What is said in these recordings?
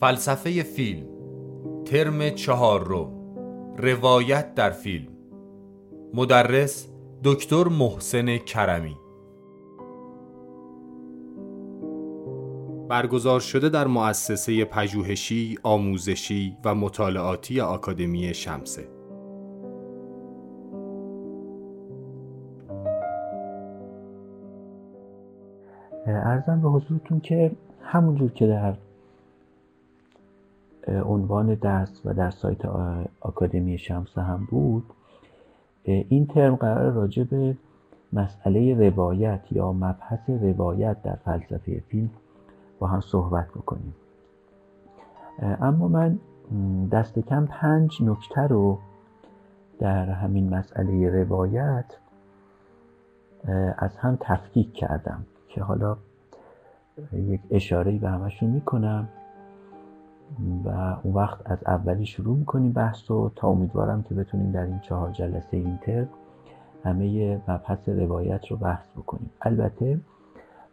فلسفه فیلم. ترم چهار رو. روایت در فیلم. مدرس دکتر محسن کرمی. برگزار شده در مؤسسه پژوهشی، آموزشی و مطالعاتی آکادمی شمسه. ارزم به حضورتون که همونجور که در عنوان درس و در سایت آکادمی شمسه هم بود. این ترم قرار راجع به مسئله روایت یا مبحث روایت در فلسفه فیلم با هم صحبت بکنیم. اما من دست کم پنج نکته رو در همین مسئله روایت از هم تفکیک کردم که حالا یک اشاره به همشون می‌کنم. و اون وقت از اولی شروع می‌کنیم بحث و تا امیدوارم که بتونیم در این چهار جلسه اینتر همه مبحث روایت رو بحث بکنیم. البته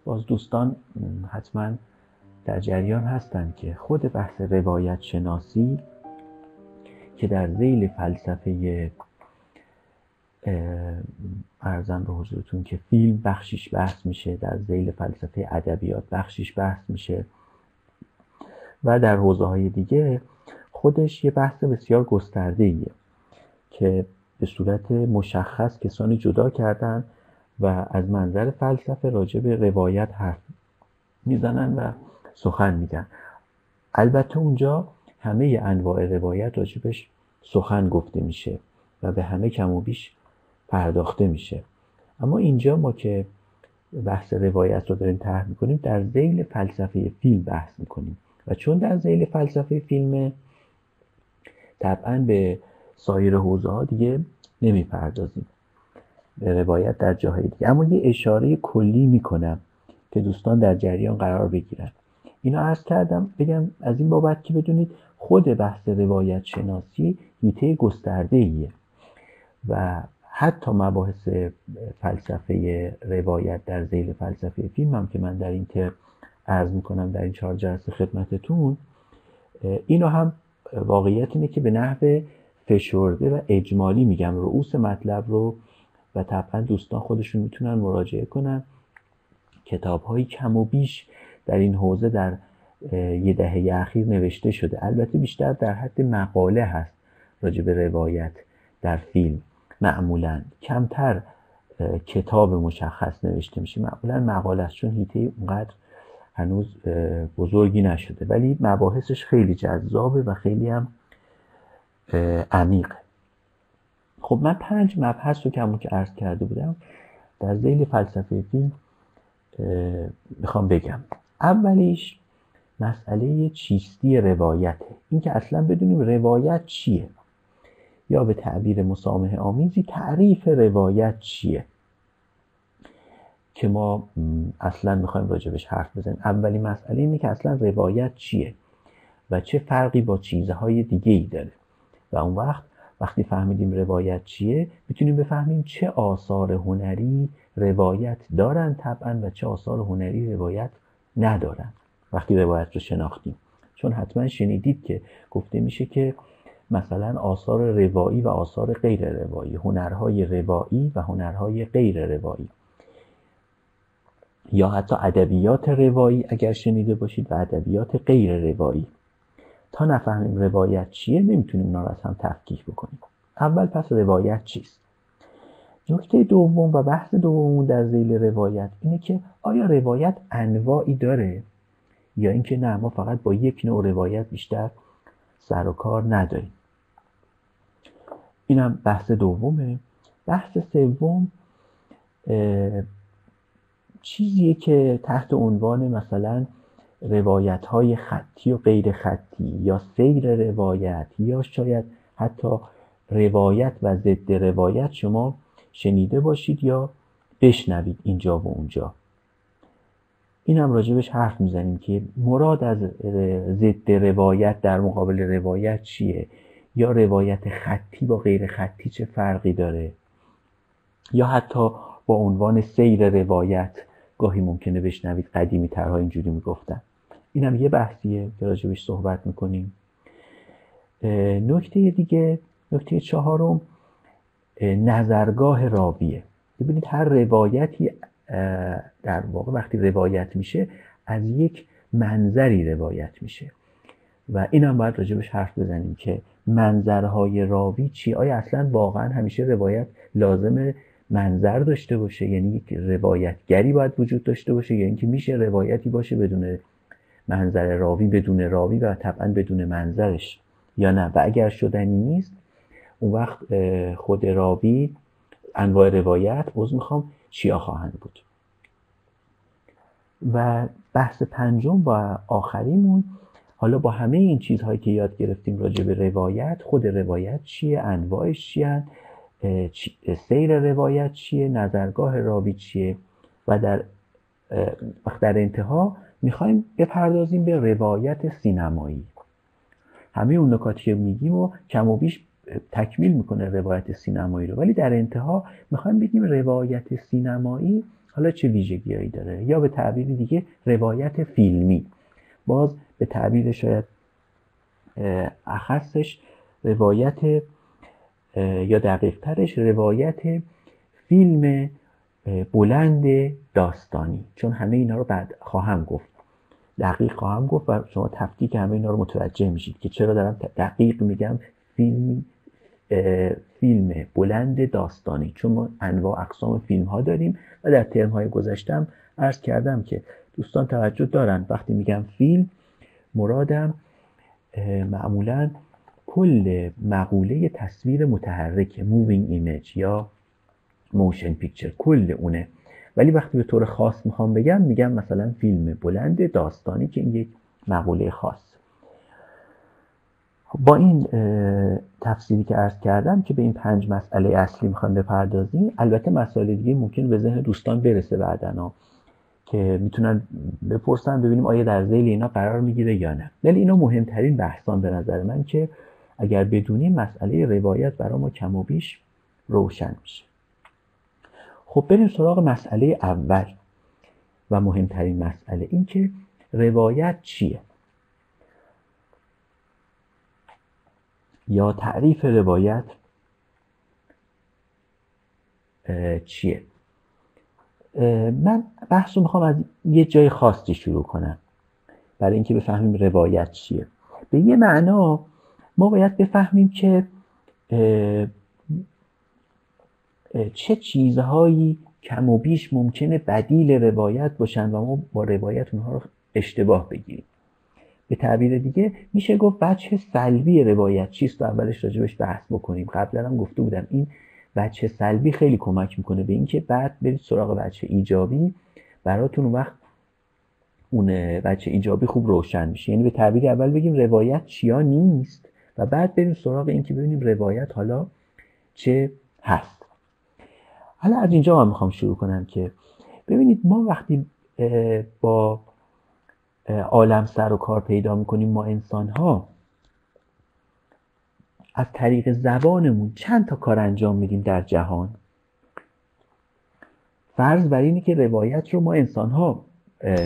باز دوستان حتما در جریان هستند که خود بحث روایت شناسی که در زیل فلسفه ارزم به حضورتون که فیلم بخشیش بحث میشه در زیل فلسفه ادبیات بخشیش بحث میشه. و در حوزه های دیگه خودش یه بحث بسیار گسترده ایه که به صورت مشخص کسانی جدا کردن و از منظر فلسفه راجع به روایت حرف می‌زنن و سخن میگن. البته اونجا همه انواع روایت راجبش سخن گفته میشه و به همه کم و بیش پرداخته میشه. اما اینجا ما که بحث روایت رو داریم طرح می‌کنیم در زیل فلسفه فیلم بحث می‌کنیم. و چون در زیل فلسفه فیلم طبعا به سایر حوزه ها دیگه نمی‌پردازیم. به روایت در جاهای دیگه. اما یه اشاره کلی می‌کنم که دوستان در جریان قرار بگیرن. اینا عرض کردم بگم از این بابت که بدونید خود بحث روایت شناسی هیته گسترده ایه و حتی مباحث فلسفه روایت در زیل فلسفه فیلم هم که من در این تر عرض می‌کنم در این چهار جلسه خدمتتون اینو هم واقعیت اینه که به نحو فشرده و اجمالی میگم. رؤوس مطلب رو و طبعا دوستان خودشون می‌تونن مراجعه کنن. کتاب های کم و بیش در این حوزه در یه دهه اخیر نوشته شده. البته بیشتر در حد مقاله هست راجع به روایت در فیلم. معمولا کمتر کتاب مشخص نوشته میشه. معمولا مقاله است چون هیته اونقدر هنوز بزرگی نشده. ولی مباحثش خیلی جذابه و خیلی هم عمیق خب من پنج مبحث رو که که عرض کرده بودم در زیل فلسفه فیلم می‌خوام بگم. اولیش مسئله چیستی روایته. اینکه اصلا بدونیم روایت چیه. یا به تعبیر مسامح آمیزی تعریف روایت چیه. که ما اصلا می‌خوایم راجبش حرف بزنیم. اولین مسئله اینه که اصلا روایت چیه و چه فرقی با چیزهای دیگه ای داره. و اون وقت وقتی فهمیدیم روایت چیه می‌تونیم بفهمیم چه آثار هنری روایت دارن طبعا و چه آثار هنری روایت ندارن. وقتی روایت رو شناختیم. چون حتما شنیدید که گفته میشه که مثلا آثار روایی و آثار غیر روایی هنرهای روایی و هنرهای غیر روایی. یا حتی ادبیات روایی اگر شنیده باشید و ادبیات غیر روایی. تا نفهمیم روایت چیه نمی‌تونیم اونا از هم تفکیک بکنیم. اول پس روایت چیست؟ نکته دوم و بحث دوم در زیل روایت اینه که آیا روایت انواعی داره یا اینکه نه ما فقط با یک نوع روایت بیشتر سر و کار نداریم. اینم بحث دومه. بحث سوم چیزیه که تحت عنوان مثلا روایت های خطی و غیر خطی یا سیر روایت یا شاید حتی روایت و ضد روایت شما شنیده باشید یا بشنوید اینجا و اونجا. این هم راجبش حرف می‌زنیم که مراد از ضد روایت در مقابل روایت چیه؟ یا روایت خطی با غیر خطی چه فرقی داره؟ یا حتی با عنوان سیر روایت گاهی ممکنه بشنوید قدیمی ترها اینجوری می‌گفتن. این هم یه بحثیه که راجبش صحبت می‌کنیم. نکته دیگه نکته چهارم نظرگاه راویه. ببینید هر روایتی در واقع وقتی روایت میشه از یک منظری روایت میشه. و این هم باید راجبش حرف بزنیم که منظرهای راوی چی؟ آیا اصلا واقعا همیشه روایت لازم منظر داشته باشه یعنی یک روایتگری باید وجود داشته باشه یا اینکه میشه روایتی باشه بدون منظر راوی بدون راوی و طبعا بدون منظرش یا نه؟ و اگر شدنی نیست اون وقت خود راوی انواع روایت عوض می‌خوام چیا خواهند بود. و بحث پنجم و آخریمون حالا با همه این چیزهایی که یاد گرفتیم راجع به روایت خود روایت چیه؟ انواعش چیه؟ سیر روایت چیه؟ نظرگاه راوی چیه؟ و در در انتها می‌خوایم بپردازیم به روایت سینمایی. همه اون نکاتی که میگیم و کم و بیش تکمیل می‌کنه روایت سینمایی رو. ولی در انتها می‌خوایم بگیم روایت سینمایی حالا چه ویژگیهایی داره؟ یا به تعبیر دیگه روایت فیلمی. باز به تعبیر شاید اخصش روایت یا دقیق ترش روایت فیلم بلند داستانی چون همه اینا رو بعد خواهم گفت. دقیق خواهم گفت و شما تفکیک همه اینا رو متوجه میشید که چرا دارم دقیق میگم فیلم فیلم بلند داستانی. چون ما انواع اقسام فیلم ها داریم و در ترم های گذشتم عرض کردم که دوستان توجه دارن. وقتی میگم فیلم مرادم معمولا کل مقوله تصویر متحرک moving image یا motion picture کل اونه. ولی وقتی به طور خاص می‌خوام بگم میگم مثلا فیلم بلند داستانی که این یک مقوله خاص. با این تفسیری که عرض کردم که به این پنج مسئله اصلی می‌خوام بپردازیم البته مسائل دیگه ممکن به ذهن دوستان برسه بعدنا که می‌تونن بپرسن ببینیم آیا در ذیل اینا قرار می‌گیره یا نه. ولی اینا مهمترین بحثان به نظر من که اگر بدونیم مسئله روایت برای ما کم و بیش روشن میشه. خب بریم سراغ مسئله اول و مهمترین مسئله این که روایت چیه؟ یا تعریف روایت چیه؟ من بحث رو می‌خوام از یه جای خاصی شروع کنم. برای اینکه بفهمیم روایت چیه. به یه معنا ما باید بفهمیم که چه چیزهایی کم و بیش ممکنه بدیل روایت باشن و ما با روایت اونها رو اشتباه بگیریم. به تعبیر دیگه میشه گفت بچه سلبی روایت چیست؟ و اولش راجبش بحث بکنیم. قبلا هم گفته بودم این بچه سلبی خیلی کمک می‌کنه به اینکه بعد برید سراغ بچه ایجابی. براتون وقت اون بچه ایجابی خوب روشن میشه. یعنی به تعبیر اول بگیم روایت چیا نیست؟ و بعد بریم سراغ اینکه ببینیم روایت حالا چه هست. حالا از اینجا من می‌خوام شروع کنم که ببینید ما وقتی با عالم سر و کار پیدا می‌کنیم ما انسان ها از طریق زبانمون چند تا کار انجام میدیم در جهان. فرض بر اینه که روایت رو ما انسان ها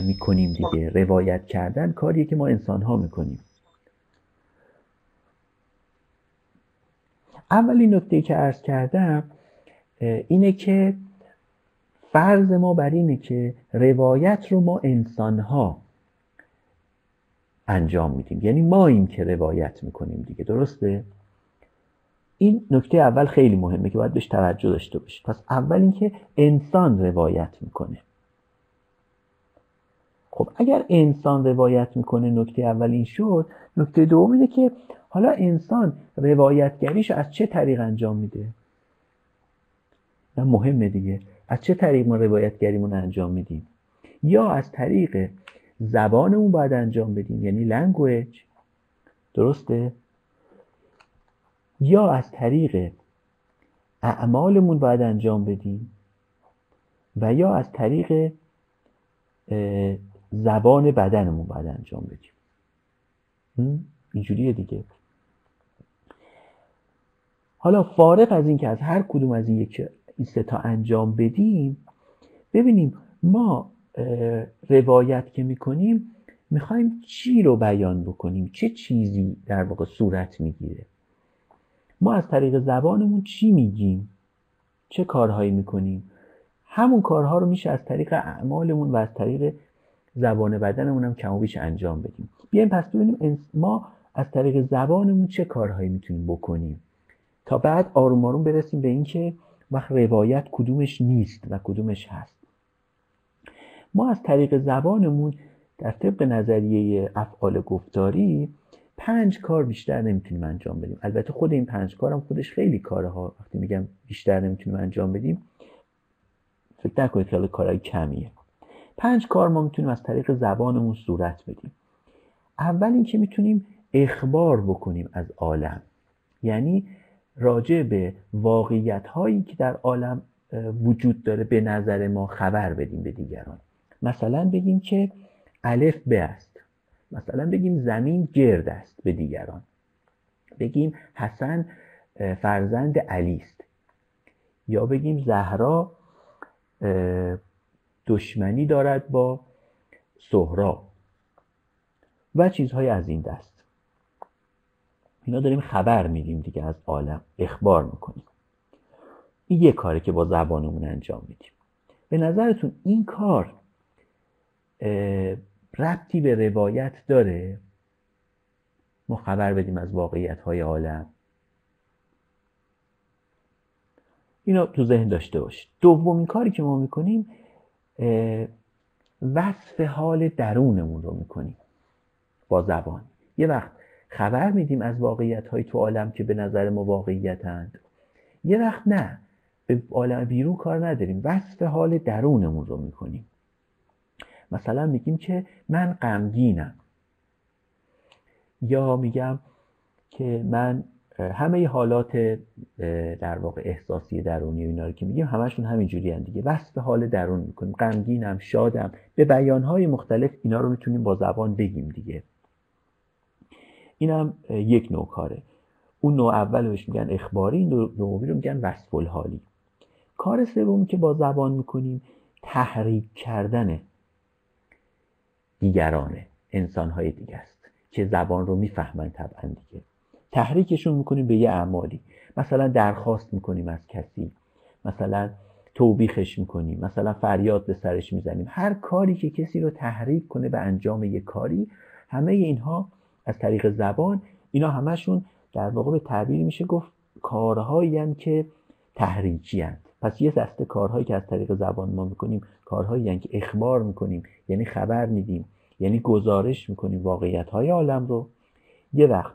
می‌کنیم دیگه. روایت کردن کاریه که ما انسان ها می‌کنیم. اولین نکته که عرض کردم اینه که فرض ما بر اینه که روایت رو ما انسان ها انجام میدیم. یعنی ما این که روایت می‌کنیم دیگه درسته؟ این نکته اول خیلی مهمه که باید بهش توجه داشته باشید پس اول اینکه انسان روایت می‌کنه. خب اگر انسان روایت می‌کنه نکته اول این شد. نکته دوم اینه که حالا انسان روایتگریش از چه طریق انجام میده؟ نه مهمه دیگه. از چه طریق ما روایتگریمون انجام میدیم؟ یا از طریق زبانمون باید انجام بدیم یعنی لنگویج درسته؟ یا از طریق اعمالمون باید انجام بدیم و یا از طریق زبان بدنمون باید انجام بدیم. اینجوریه دیگه. حالا فارغ از اینکه از هر کدوم از این یک این ستا انجام بدیم ببینیم ما روایت که می‌کنیم می‌خوایم چی رو بیان بکنیم؟ چه چیزی در واقع صورت می‌گیره؟ ما از طریق زبانمون چی میگیم؟ چه کارهایی می‌کنیم؟ همون کارها رو میشه از طریق اعمالمون و از طریق زبان بدنمون هم کم و بیش انجام بدیم. بیایم پس ببینیم ما از طریق زبانمون چه کارهایی می‌تونیم بکنیم؟ تا بعد آروم آروم برسیم به اینکه وقت روایت کدومش نیست و کدومش هست. ما از طریق زبانمون در طبق نظریه افعال گفتاری پنج کار بیشتر نمی‌تونیم انجام بدیم. البته خود این پنج کار هم خودش خیلی کاره ها وقتی میگم بیشتر نمی‌تونیم انجام بدیم فکر نکنید خیلی کارهای کمیه. پنج کار ما می‌تونیم از طریق زبانمون صورت بدیم. اول اینکه می‌تونیم اخبار بکنیم از عالم. یعنی راجع به واقعیت هایی که در عالم وجود داره به نظر ما خبر بدیم به دیگران. مثلا بگیم که الف ب است. مثلا بگیم زمین گرد است به دیگران. بگیم حسن فرزند علی است. یا بگیم زهرا دشمنی دارد با سهراب. و چیزهای از این دست. اینا داریم خبر میدیم دیگه از عالم اخبار می‌کنیم. این یه کاری که با زبانمون انجام میدیم. به نظرتون این کار ربطی به روایت داره؟ ما خبر بدیم از واقعیت های عالم. اینا تو ذهن داشته باشید دومین کاری که ما می‌کنیم وصف حال درونمون رو می‌کنیم با زبان. یه وقت خبر میدیم از واقعیت های تو عالم که به نظر ما واقعیتند یه وقت نه به عالم بیرون کار نداریم. وصف حال درونمون رو می‌کنیم. مثلا میگیم که من غمگینم. یا میگم که من همه حالات در واقع احساسی درونی و اینا رو که میگیم همشون همینجوری هم دیگه. وصف حال درون می‌کنیم. غمگینم شادم. به بیانهای مختلف اینا رو می‌تونیم با زبان بگیم دیگه. این هم یک نوع کاره. اون نوع اول بهش میگن اخباری نوعی رو میگن وصف الحالی کار سومی که با زبان می‌کنیم تحریک کردن دیگرانه انسانهای دیگه است که زبان رو می‌فهمن طبعا دیگه. تحریکشون می‌کنیم به یه اعمالی. مثلا درخواست می‌کنیم از کسی مثلا توبیخش می‌کنیم مثلا فریاد به سرش می‌زنیم. هر کاری که کسی رو تحریک کنه به انجام یه کاری همه اینها از طریق زبان اینا همشون در واقع به تعبیر میشه گفت کارهایی که تحریکی هند. پس یه دسته کارهایی که از طریق زبان ما می‌کنیم کارهایی که اخبار می‌کنیم یعنی خبر میدیم یعنی گزارش می‌کنیم واقعیت های عالم رو یه وقت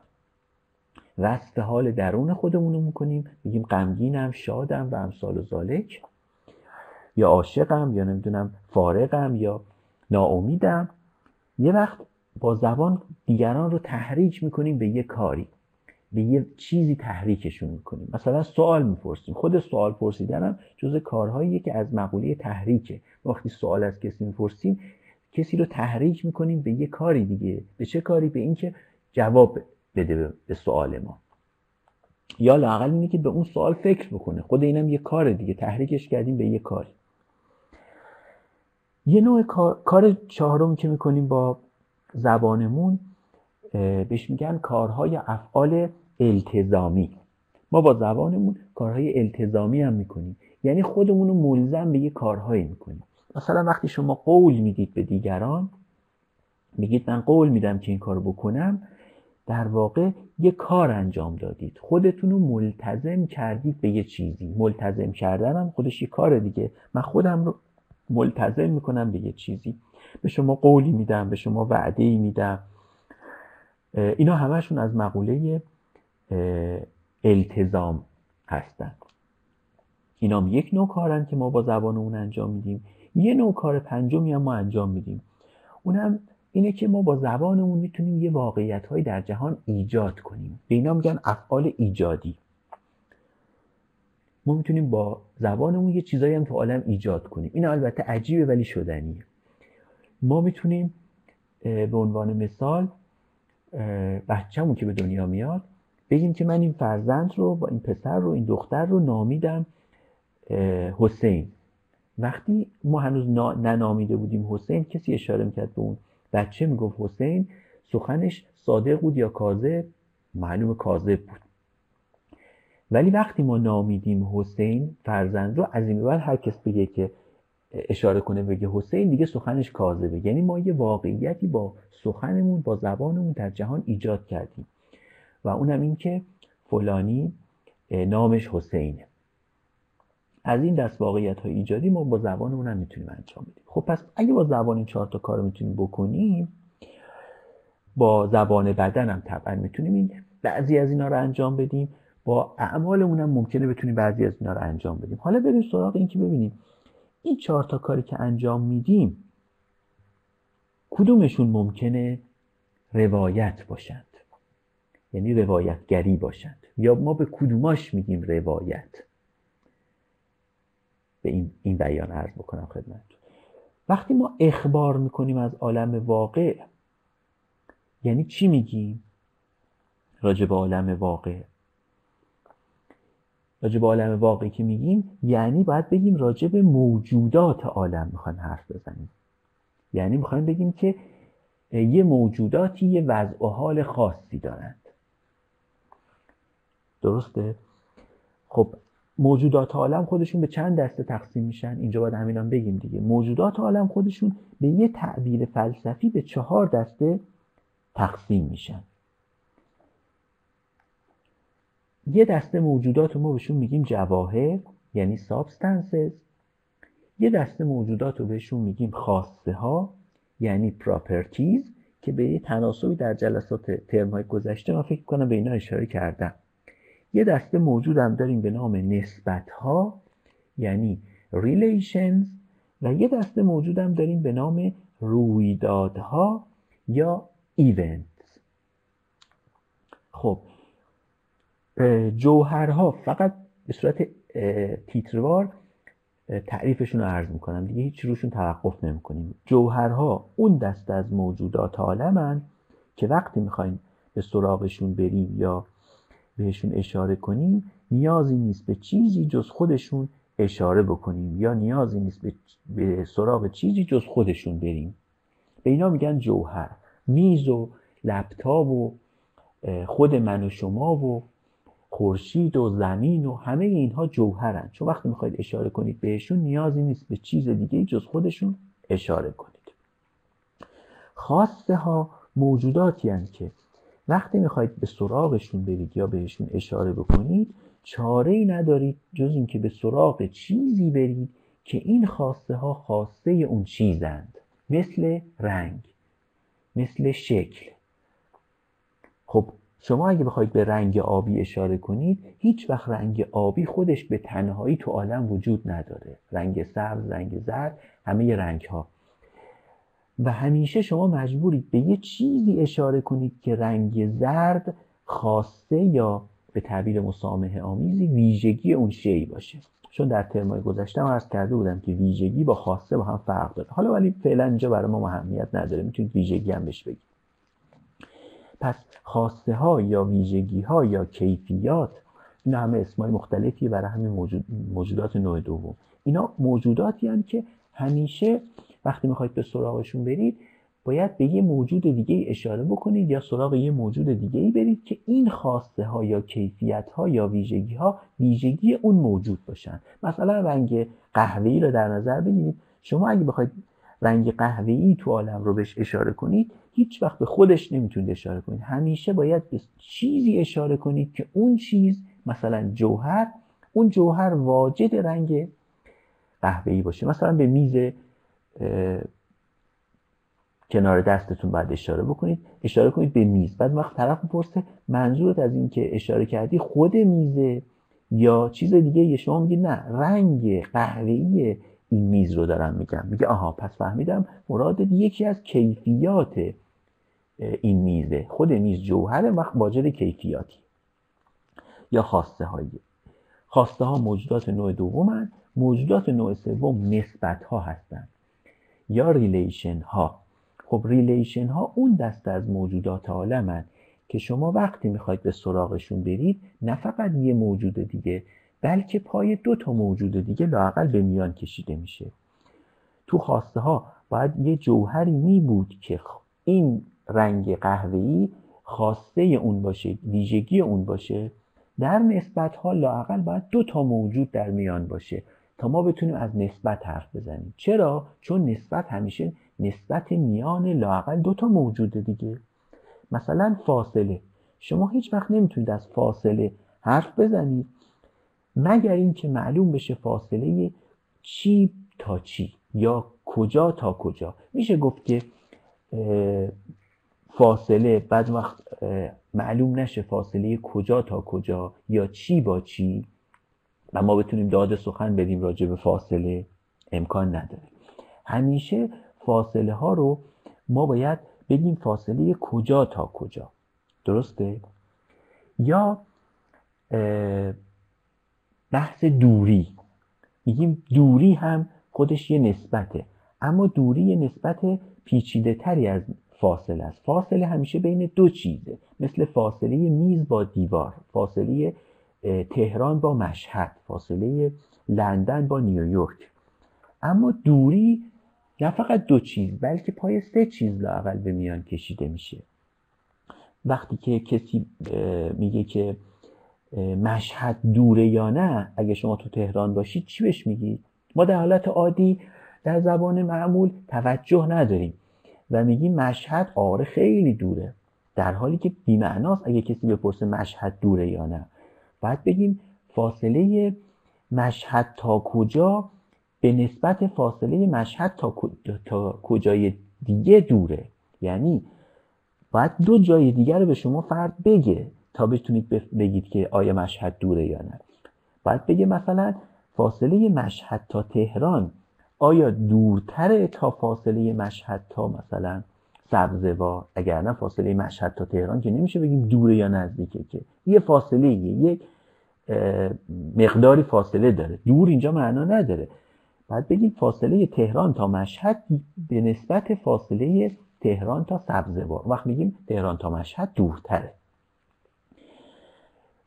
وصف حال درون خودمون رو می‌کنیم میگیم غمگینم شادم و امثال و زالک یا عاشقم یا نمی‌دونم فارغم یا ناامیدم یه وقت با زبان دیگران رو تحریک می‌کنیم به یه کاری به یه چیزی تحریکشون می‌کنیم. مثلا سوال می‌پرسیم. خود سوال پرسیدنم جز کارهاییه که از مقوله تحریکه. وقتی سوال از کسی می‌پرسیم کسی رو تحریک می‌کنیم به یه کاری دیگه. به چه کاری؟ به اینکه جواب بده به سوال ما. یا لاقل اینه که به اون سوال فکر بکنه. خود اینم یه کار دیگه. تحریکش کردیم به یه کاری. یه نوع کار, کار چهارم که می‌کنیم با زبانمون بهش میگن کارهای افعال التزامی. ما با زبانمون کارهای التزامی هم می‌کنیم. یعنی خودمون رو ملزم به یه کارهایی می‌کنیم. مثلا وقتی شما قول می‌دید به دیگران میگید من قول میدم که این کار بکنم در واقع یه کار انجام دادید. خودتون رو ملتزم کردید به یه چیزی. ملتزم کردنم خودش یه کار دیگه. من خودم رو ملتزم می‌کنم به یه چیزی. به شما قولی میدم به شما وعده ای میدم اینا همشون از مقوله التزام هستند اینا هم یک نوع کارن که ما با زبان اون انجام میدیم. یه نوع کار پنجمی هم ما انجام میدیم. اونم اینه که ما با زبانمون می‌تونیم یه واقعیت های در جهان ایجاد کنیم. به اینا میگن افعال ایجادی. ما می‌تونیم با زبانمون یه چیزایی هم تو عالم ایجاد کنیم. این البته عجیبه ولی شدنیه. ما می‌تونیم به عنوان مثال بچه‌مون که به دنیا میاد بگیم که من این فرزند رو با این پسر رو این دختر رو نامیدم حسین. وقتی ما هنوز ننامیده بودیم حسین کسی اشاره می‌کرد به اون بچه می‌گفت حسین سخنش صادق بود یا کاذب؟ معلوم کاذب بود. ولی وقتی ما نامیدیم حسین فرزند رو از این بعد هر کس بگه که اشاره کنه بگه حسین دیگه سخنش کاذبه. یعنی ما یه واقعیتی با سخنمون با زبانمون در جهان ایجاد کردیم. و اونم این که فلانی نامش حسینه. از این دست واقعیت های ایجادی ما با زبانمون هم می‌تونیم انجام بدیم. خب پس اگه با زبان این چهار تا کار رو می‌تونیم بکنیم با زبان بدن هم طبعا می‌تونیم این بعضی از اینا رو انجام بدیم. با اعمالمون هم ممکنه بتونیم بعضی از اینا رو انجام بدیم. حالا بریم سراغ این که ببینیم این چهار تا کاری که انجام میدیم کدومشون ممکنه روایت باشند؟ یعنی روایتگری باشند. یا ما به کدوماش میگیم روایت؟ به این, این بیان عرض بکنم خدمت وقتی ما اخبار می‌کنیم از عالم واقع یعنی چی میگیم؟ راجع به عالم واقع. راجع به عالم واقعی که میگیم یعنی باید بگیم راجع به موجودات عالم می‌خوایم حرف بزنیم. یعنی می‌خوایم بگیم که یه موجوداتی یه وضع و حال خاصی دارند. درسته؟ خب موجودات عالم خودشون به چند دسته تقسیم میشن؟ اینجا باید همینم بگیم دیگه. موجودات عالم خودشون به یه تعبیر فلسفی به چهار دسته تقسیم میشن. یه دسته موجودات رو ما بهشون میگیم جواهر یعنی substances. یه دسته موجودات رو بهشون میگیم خاصه ها یعنی properties که به یه تناسبی در جلسات ترم های گذشته ما فکر کنم به اینا اشاره کردم. یه دسته موجود هم داریم به نام نسبت ها یعنی relations. و یه دسته موجود هم داریم به نام رویدادها یا ایونت خب جوهرها فقط به صورت تیتروار تعریفشون رو عرض می‌کنم. دیگه هیچ روشون توقف نمی‌کنیم. جوهرها اون دست از موجودات عالمن که وقتی می‌خوایم به سراغشون بریم یا بهشون اشاره کنیم نیازی نیست به چیزی جز خودشون اشاره بکنیم یا نیازی نیست به سراغ چیزی جز خودشون بریم. به اینا میگن جوهر. میز و لپتاپ و خود من و شما و خورشید و زمین و همه اینها جوهرن. چون وقتی می‌خواید اشاره کنید بهشون نیازی نیست به چیز دیگه جز خودشون اشاره کنید. خاصه ها موجوداتی هستند که وقتی می‌خواید به سراغشون برید یا بهشون اشاره بکنید چاره ای ندارید جز اینکه به سراغ چیزی برید که این خواسته ها خواسته اون چیزند. مثل رنگ مثل شکل. خب شما اگه بخواید به رنگ آبی اشاره کنید هیچ وقت رنگ آبی خودش به تنهایی تو عالم وجود نداره. رنگ سبز رنگ زرد همه رنگ ها و همیشه شما مجبورید به یه چیزی اشاره کنید که رنگ زرد خاصه یا به تعبیر مسامحه آمیزی ویژگی اون شی باشه. چون در ترمای گذشته عرض کرده بودم که ویژگی با خاصه با هم فرق داره. حالا ولی فعلا اینجا برای ما اهمیت نداره. می‌تونید ویژگی هم بهش بگید. پس خواسته ها یا ویژگی ها یا کیفیات اینا همه اسمای مختلفی برای همین موجود، موجودات نوع دوم. اینا موجوداتی هستند که همیشه وقتی می‌خواید به سراغشون برید باید به یه موجود دیگه اشاره بکنید یا سراغ یه موجود دیگه ای برید که این خواسته ها یا کیفیت ها یا ویژگی ها ویژگی اون موجود باشن. مثلا رنگ قهوه‌ای رو در نظر بگیرید. شما اگه بخواید رنگ قهوه‌ای تو عالم رو بهش اشاره کنید هیچ وقت به خودش نمی‌تونید اشاره کنید. همیشه باید به چیزی اشاره کنید که اون چیز مثلا جوهر اون جوهر واجد رنگ قهوه‌ای باشه. مثلا به میز کنار دستتون باید اشاره بکنید. اشاره کنید به میز. بعد وقت طرف می‌پرسه منظورت از این که اشاره کردی خود میزه یا چیز دیگه شما میگید نه رنگ قهوه‌ای این میز رو دارم میگم. میگه آها پس فهمیدم مراد یکی از کیفیات این میزه. خود میز جوهر وقت واجد کیفیاتی یا خاصه هایی خاصه ها موجودات نوع دوم موجودات نوع سوم نسبت ها هستند یا relation ها خب relation ها اون دست از موجودات عالمن که شما وقتی می‌خواید به سراغشون برید نه فقط یه موجود دیگه بلکه پای دو تا موجود دیگه لااقل به میان کشیده میشه. تو خاصه ها باید یه جوهری می بود که این رنگ قهوه‌ای خواسته اون باشه ویژگی اون باشه. در نسبت ها لاقل باید دو تا موجود در میان باشه تا ما بتونیم از نسبت حرف بزنیم. چرا؟ چون نسبت همیشه نسبت میان لاقل دو تا موجوده دیگه. مثلا فاصله. شما هیچ وقت نمی‌تونید از فاصله حرف بزنید. مگر اینکه معلوم بشه فاصله چی تا چی یا کجا تا کجا. میشه گفت که فاصله بعد وقت معلوم نشه فاصله کجا تا کجا یا چی با چی و ما بتونیم داد سخن بدیم راجع به فاصله امکان نداره. همیشه فاصله ها رو ما باید بگیم فاصله کجا تا کجا. درسته؟ یا بحث دوری. میگیم دوری هم خودش یه نسبته. اما دوری یه نسبت پیچیده تری از فاصله است. فاصله همیشه بین دو چیزه. مثل فاصله میز با دیوار فاصله تهران با مشهد فاصله لندن با نیویورک. اما دوری نه فقط دو چیز بلکه پای سه چیز لاقل به میان کشیده میشه. وقتی که کسی میگه که مشهد دوره یا نه اگه شما تو تهران باشید چی بهش میگی؟ ما در حالت عادی در زبان معمول توجه نداریم و میگیم مشهد آره خیلی دوره در حالی که بیمعناست اگه کسی بپرسه مشهد دوره یا نه. باید بگیم فاصله مشهد تا کجا به نسبت فاصله مشهد تا, تا کجای دیگه دوره. یعنی باید دو جای دیگر رو به شما فرد بگه. تا بتونید بگید که آیا مشهد دوره یا نه. باید بگه مثلا فاصله مشهد تا تهران آیا دورتره تا فاصله مشهد تا مثلا سبزوار اگر نه فاصله مشهد تا تهران که نمیشه بگیم دوره یا نزدیکه که. یه فاصله یه مقداری فاصله داره. دور اینجا معنا نداره. بعد بگیم فاصله تهران تا مشهد به نسبت فاصله تهران تا سبزوار وقت میگیم تهران تا مشهد دورتره.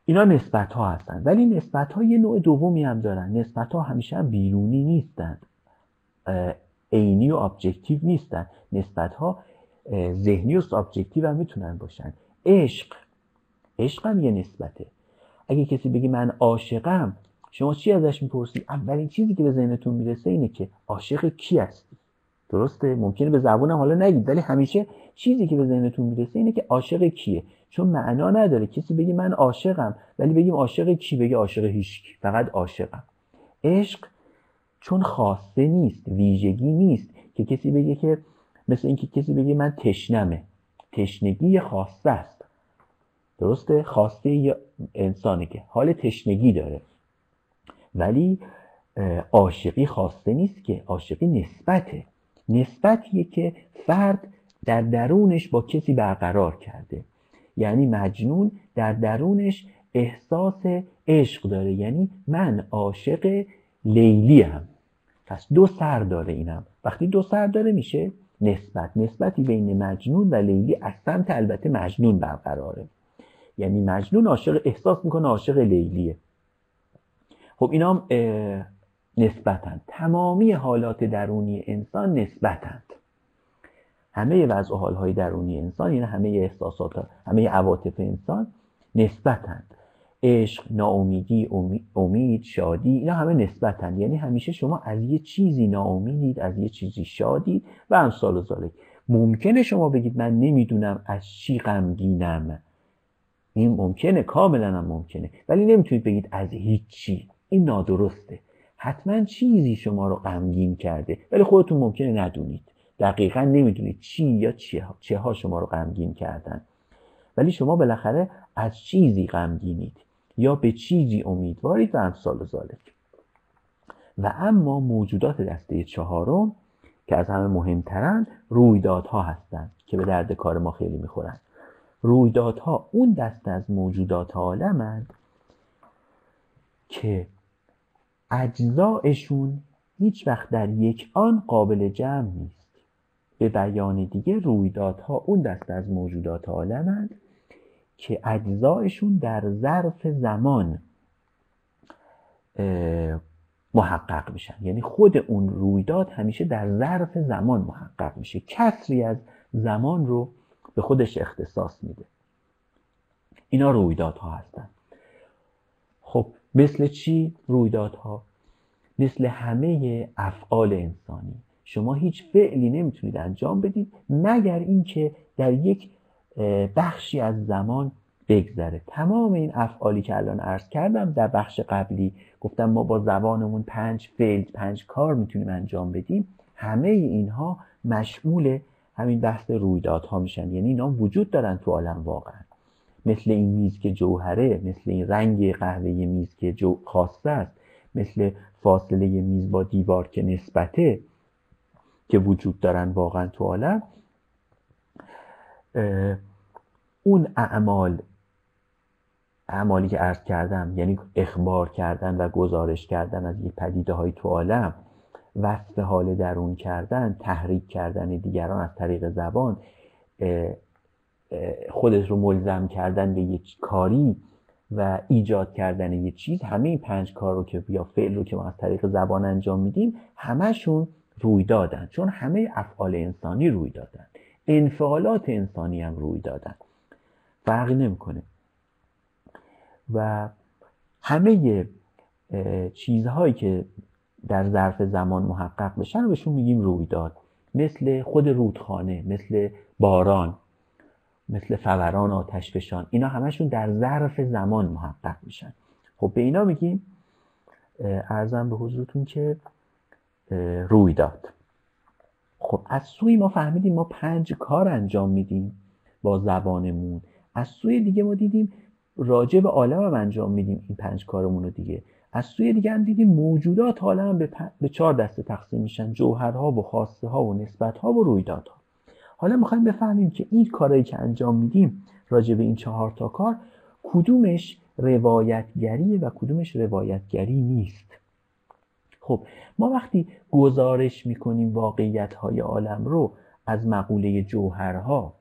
اینا نسبت ها هستن ولی نسبت ها یه نوع دومی هم دارن. نسبت ها همیشه هم بیرونی نیستند عینی و objective نیستن. نسبت ها ذهنی و subjective هم می‌تونن باشن. عشق. عشق هم یه نسبته. اگه کسی بگی من عاشقم شما چی ازش می‌پرسی؟ اولین چیزی که به ذهنتون می‌رسه اینه که عاشق کی هستی؟ درسته؟ ممکنه به زبونم حالا نگید ولی همیشه چیزی که به ذهنتون می‌رسه اینه که عاشق کیه. چون معنا نداره. کسی بگی من عاشقم ولی بگیم عاشق کی؟ بگی عاشق هیچ فقط عاشقم. عشق چون خاصه نیست ویژگی نیست که کسی بگه که مثل اینکه کسی بگه من تشنمه. تشنگی خاصه است. درسته؟ خواسته یه انسانه که حال تشنگی داره. ولی عاشقی خواسته نیست که عاشقی نسبته. نسبتیه که فرد در درونش با کسی برقرار کرده. یعنی مجنون در درونش احساس عشق داره یعنی من عاشق لیلی هم پس دو سر داره اینم. وقتی دو سر داره میشه نسبت. نسبتی بین مجنون و لیلی از سمت البته مجنون برقراره. یعنی مجنون عاشق احساس می‌کنه عاشق لیلیه. خب اینا نسبتند تمامی حالات درونی انسان نسبتند همه وضع و حالهای درونی انسان یعنی همه احساسات همه عواطف انسان نسبتند. عشق ناامیدی امید شادی اینا همه نسبتن یعنی همیشه شما از یه چیزی ناامیدید از یه چیزی شادید و امثال و ذالک ممکنه شما بگید من نمی‌دونم از چی غمگینم. این ممکنه کاملا هم ممکنه. ولی نمی‌تونید بگید از هیچی. این نادرسته. حتما چیزی شما رو غمگین کرده. ولی خودتون ممکنه ندونید. دقیقا نمی‌دونید چی یا چه ها شما رو غمگین کردن. ولی شما بالاخره از چیزی غمگینید یا به چیزی امیدوارید و امثال ذالک و اما موجودات دسته چهارم که از همه مهمترن رویدادها هستند که به درد کار ما خیلی می‌خورن. رویدادها اون دسته از موجودات عالمند که اجزایشون هیچ وقت در یک آن قابل جمع نیست. به بیان دیگه رویدادها اون دسته از موجودات عالمند که اجزایشون در ظرف زمان محقق میشن. یعنی خود اون رویداد همیشه در ظرف زمان محقق میشه. کسری از زمان رو به خودش اختصاص میده. اینا رویدادها هستن. خب مثل چی رویدادها؟ مثل همه افعال انسانی. شما هیچ فعلی نمی‌تونید انجام بدید مگر اینکه در یک بخشی از زمان بگذره. تمام این افعالی که الان عرض کردم در بخش قبلی گفتم ما با زبانمون پنج فعل پنج کار می‌تونیم انجام بدیم. همه اینها مشمول همین بحث رویدادها میشن. یعنی اینا وجود دارن تو عالم واقعا. مثل این میز که جوهره مثل این رنگ قهوه میز که جو خاصه است. مثل فاصله میز با دیوار که نسبته. که وجود دارن واقعا تو عالم. اون اعمال اعمالی که عرض کردم یعنی اخبار کردن و گزارش کردن از یک پدیده های تو عالم وصف حال درون کردن تحریک کردن دیگران از طریق زبان خودش رو ملزم کردن به یک کاری و ایجاد کردن یک چیز همه این پنج کار رو که یا فعل رو که ما از طریق زبان انجام میدیم همشون روی دادن. چون همه افعال انسانی روی دادن. انفعالات انسانی هم روی دادن. فرقی نمی‌کنه. و همه چیزهایی که در ظرف زمان محقق بشن رو بهشون میگیم رویداد مثل خود رودخانه مثل باران مثل فوران آتش فشان. اینا همشون در ظرف زمان محقق میشن. خب به اینا میگیم. ارزم به حضورتون که رویداد خب از سوی ما فهمیدیم ما پنج کار انجام میدیم با زبانمون. از سوی دیگه ما دیدیم راجع به عالم هم انجام میدیم این پنج کارمون رو دیگه. از سوی دیگه هم دیدیم موجودات عالم به, به چهار دسته تقسیم میشن. جوهرها و خواسته ها و نسبت ها و رویدادها. حالا می‌خوایم بفهمیم که این کارهایی که انجام میدیم راجع به این چهار تا کار کدومش روایتگریه و کدومش روایتگری نیست. خب ما وقتی گزارش می‌کنیم واقعیت های عالم رو از مقوله جوهرها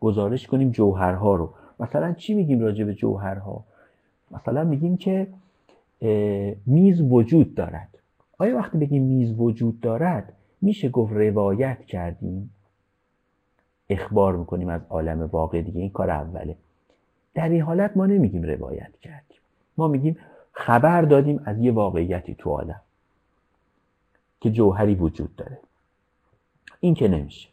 گزارش کنیم جوهرها رو. مثلا چی میگیم راجع به جوهرها؟ مثلا میگیم که میز وجود دارد. آیا وقتی بگیم میز وجود دارد میشه گفت روایت کردیم؟ اخبار می‌کنیم از عالم واقع دیگه این کار اوله. در این حالت ما نمیگیم روایت کردیم. ما میگیم خبر دادیم از یه واقعیتی تو عالم. که جوهری وجود داره. این که نمیشه.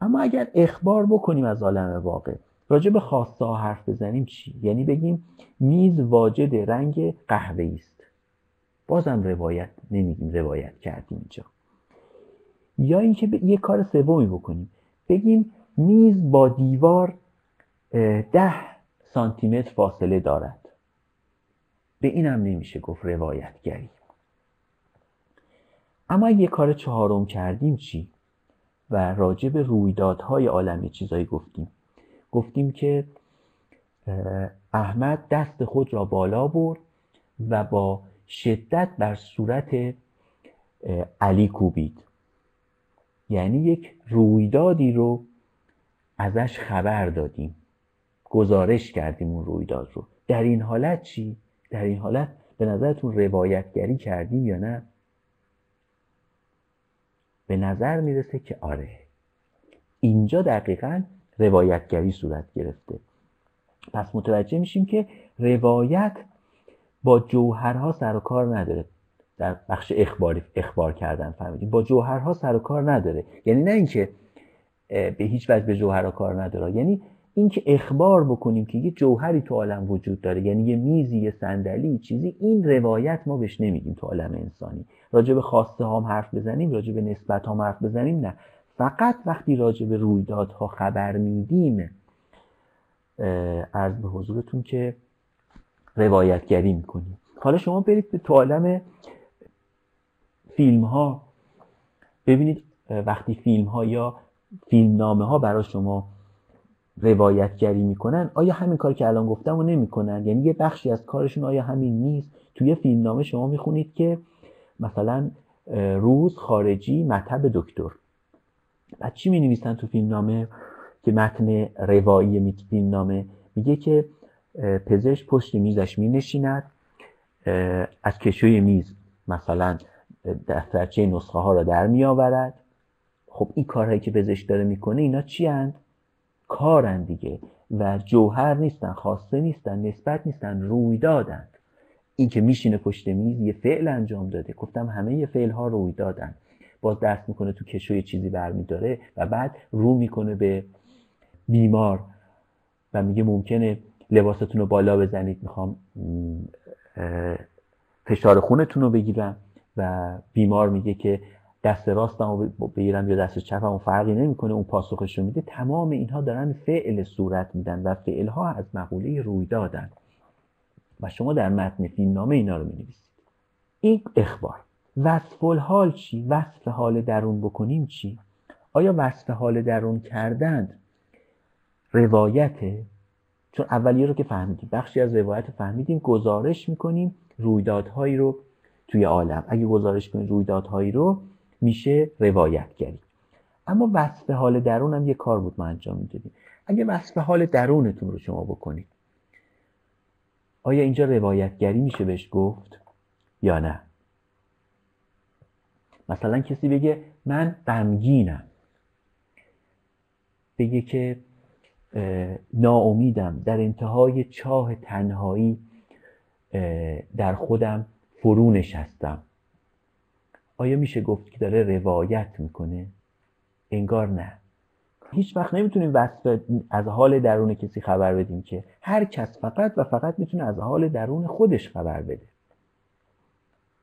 اما اگر اخبار بکنیم از عالم واقع راجع به خواسته ها حرف بزنیم چی؟ یعنی بگیم میز واجد رنگ قهوه است. بازم روایت نمیگیم روایت کردیم اینجا. یا اینکه یه کار سومی بکنیم. بگیم میز با دیوار ده سانتیمتر فاصله دارد. به اینم نمیشه گفت روایتگری. اما یه کار چهارم کردیم چی؟ و راجع به رویدادهای عالمی چیزایی گفتیم. گفتیم که احمد دست خود را بالا برد و با شدت بر صورت علی کوبید. یعنی یک رویدادی رو ازش خبر دادیم. گزارش کردیم اون رویداد رو. در این حالت چی؟ در این حالت به نظرتون روایتگری کردیم یا نه؟ به نظر می‌رسه که آره. اینجا دقیقا روایتگری صورت گرفته. پس متوجه میشیم که روایت با جوهرها سر و کار نداره. در بخش اخباری اخبار کردن فهمیدیم. با جوهرها سر و کار نداره. یعنی نه اینکه به هیچ وجه به جوهرها کار نداره. یعنی اینکه اخبار بکنیم که یه جوهری تو عالم وجود داره یعنی یه میزی یه صندلی چیزی این روایت ما بهش نمیگیم تو عالم انسانی. راجع به خواسته هم حرف بزنیم راجع به نسبت هم حرف بزنیم نه. فقط وقتی راجع به رویدادها خبر میدیم عرض به حضورتون که روایتگری می‌کنیم. حالا شما برید به تو عالم فیلم ها ببینید وقتی فیلم ها یا فیلمنامه ها برای شما روایتگری می‌کنن آیا همین کار که الان گفتم رو نمی‌کنن؟ یعنی یه بخشی از کارشون آیا همین نیست؟ توی فیلمنامه شما می‌خونید که مثلا روز خارجی مطب دکتر. بعد چی می نویسن تو فیلمنامه که متن روایی فیلمنامه میگه که پزشک پشت میزش می نشیند از کشوی میز مثلا دفترچه نسخه ها را در می آورد خب این کارهایی که پزشک داره می‌کنه اینا چی هند؟ کارن دیگه. و جوهر نیستن خواسته نیستن نسبت نیستن رویدادند این که میشینه پشت میز یه فعل انجام داده. گفتم همه یه فعل ها روی دادن. باز دست می‌کنه تو کشو یه چیزی برمیداره و بعد رو می‌کنه به بیمار و میگه ممکنه لباستون رو بالا بزنید. می‌خوام فشار خونتون رو بگیرم. و بیمار میگه که دست راستم رو بگیرم یا دست چپم اون فرقی نمی‌کنه اون پاسخش رو میده. تمام اینها دارن فعل صورت میدن و فعل ها از مقوله روی دادن. و شما در متن فیلمنامه اینا رو می‌نویسید. این اخبار. وصف الحال چی؟ وصف حال درون بکنیم چی؟ آیا وصف حال درون کردن روایته چون اولیه رو که فهمیدیم. بخشی از روایت فهمیدیم گزارش می‌کنیم رویدادهایی رو توی عالم. اگه گزارش کنید رویدادهایی رو میشه روایتگری. اما وصف حال درون هم یه کار بود ما انجام می‌دادیم. اگه وصف حال درونتون رو شما بکنید آیا اینجا روایتگری میشه بهش گفت یا نه؟ مثلا کسی بگه من غمگینم. بگه که ناامیدم. در انتهای چاه تنهایی در خودم فرو نشستم. آیا میشه گفت که داره روایت می‌کنه؟ انگار نه. هیچ وقت نمی‌تونیم وصف از حال درون کسی خبر بدیم که هر کس فقط و فقط می‌تونه از حال درون خودش خبر بده.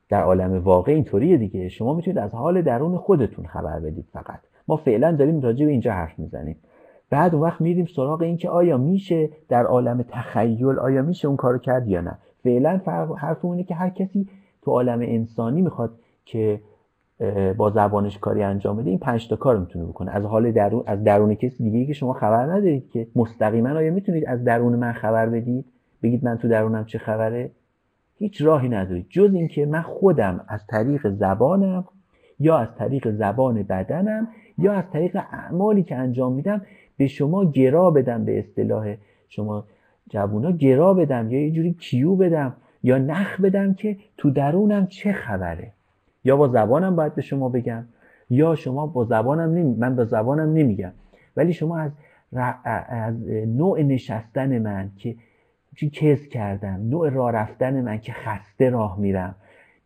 در عالم واقع اینطوریه دیگه. شما می‌تونید از حال درون خودتون خبر بدید فقط. ما فعلا داریم راجع به اینجا حرف می‌زنیم. بعد اون وقت میریم سراغ این که آیا میشه در عالم تخیل آیا میشه اون کارو کرد یا نه. فعلا حرف اینه که هر کسی تو عالم انسانی می‌خواد که با زبانش کاری انجام بده این پنج تا کار می‌تونه بکنه. از حال درون از درون کسی دیگه که شما خبر ندارید که مستقیما آیا می‌تونید از درون من خبر بدید؟ بگید من تو درونم چه خبره؟ هیچ راهی ندارید. جز اینکه من خودم از طریق زبانم یا از طریق زبان بدنم یا از طریق اعمالی که انجام میدم به شما گرا بدم به اصطلاح شما جوونا گرا بدم یا یه جوری کیو بدم یا نخ بدم که تو درونم چه خبره. یا با زبانم باید به شما بگم یا شما با زبانم نمی... من با زبانم نمیگم. ولی شما از, از نوع نشستن من که کس کردم نوع راه رفتن من که خسته راه میرم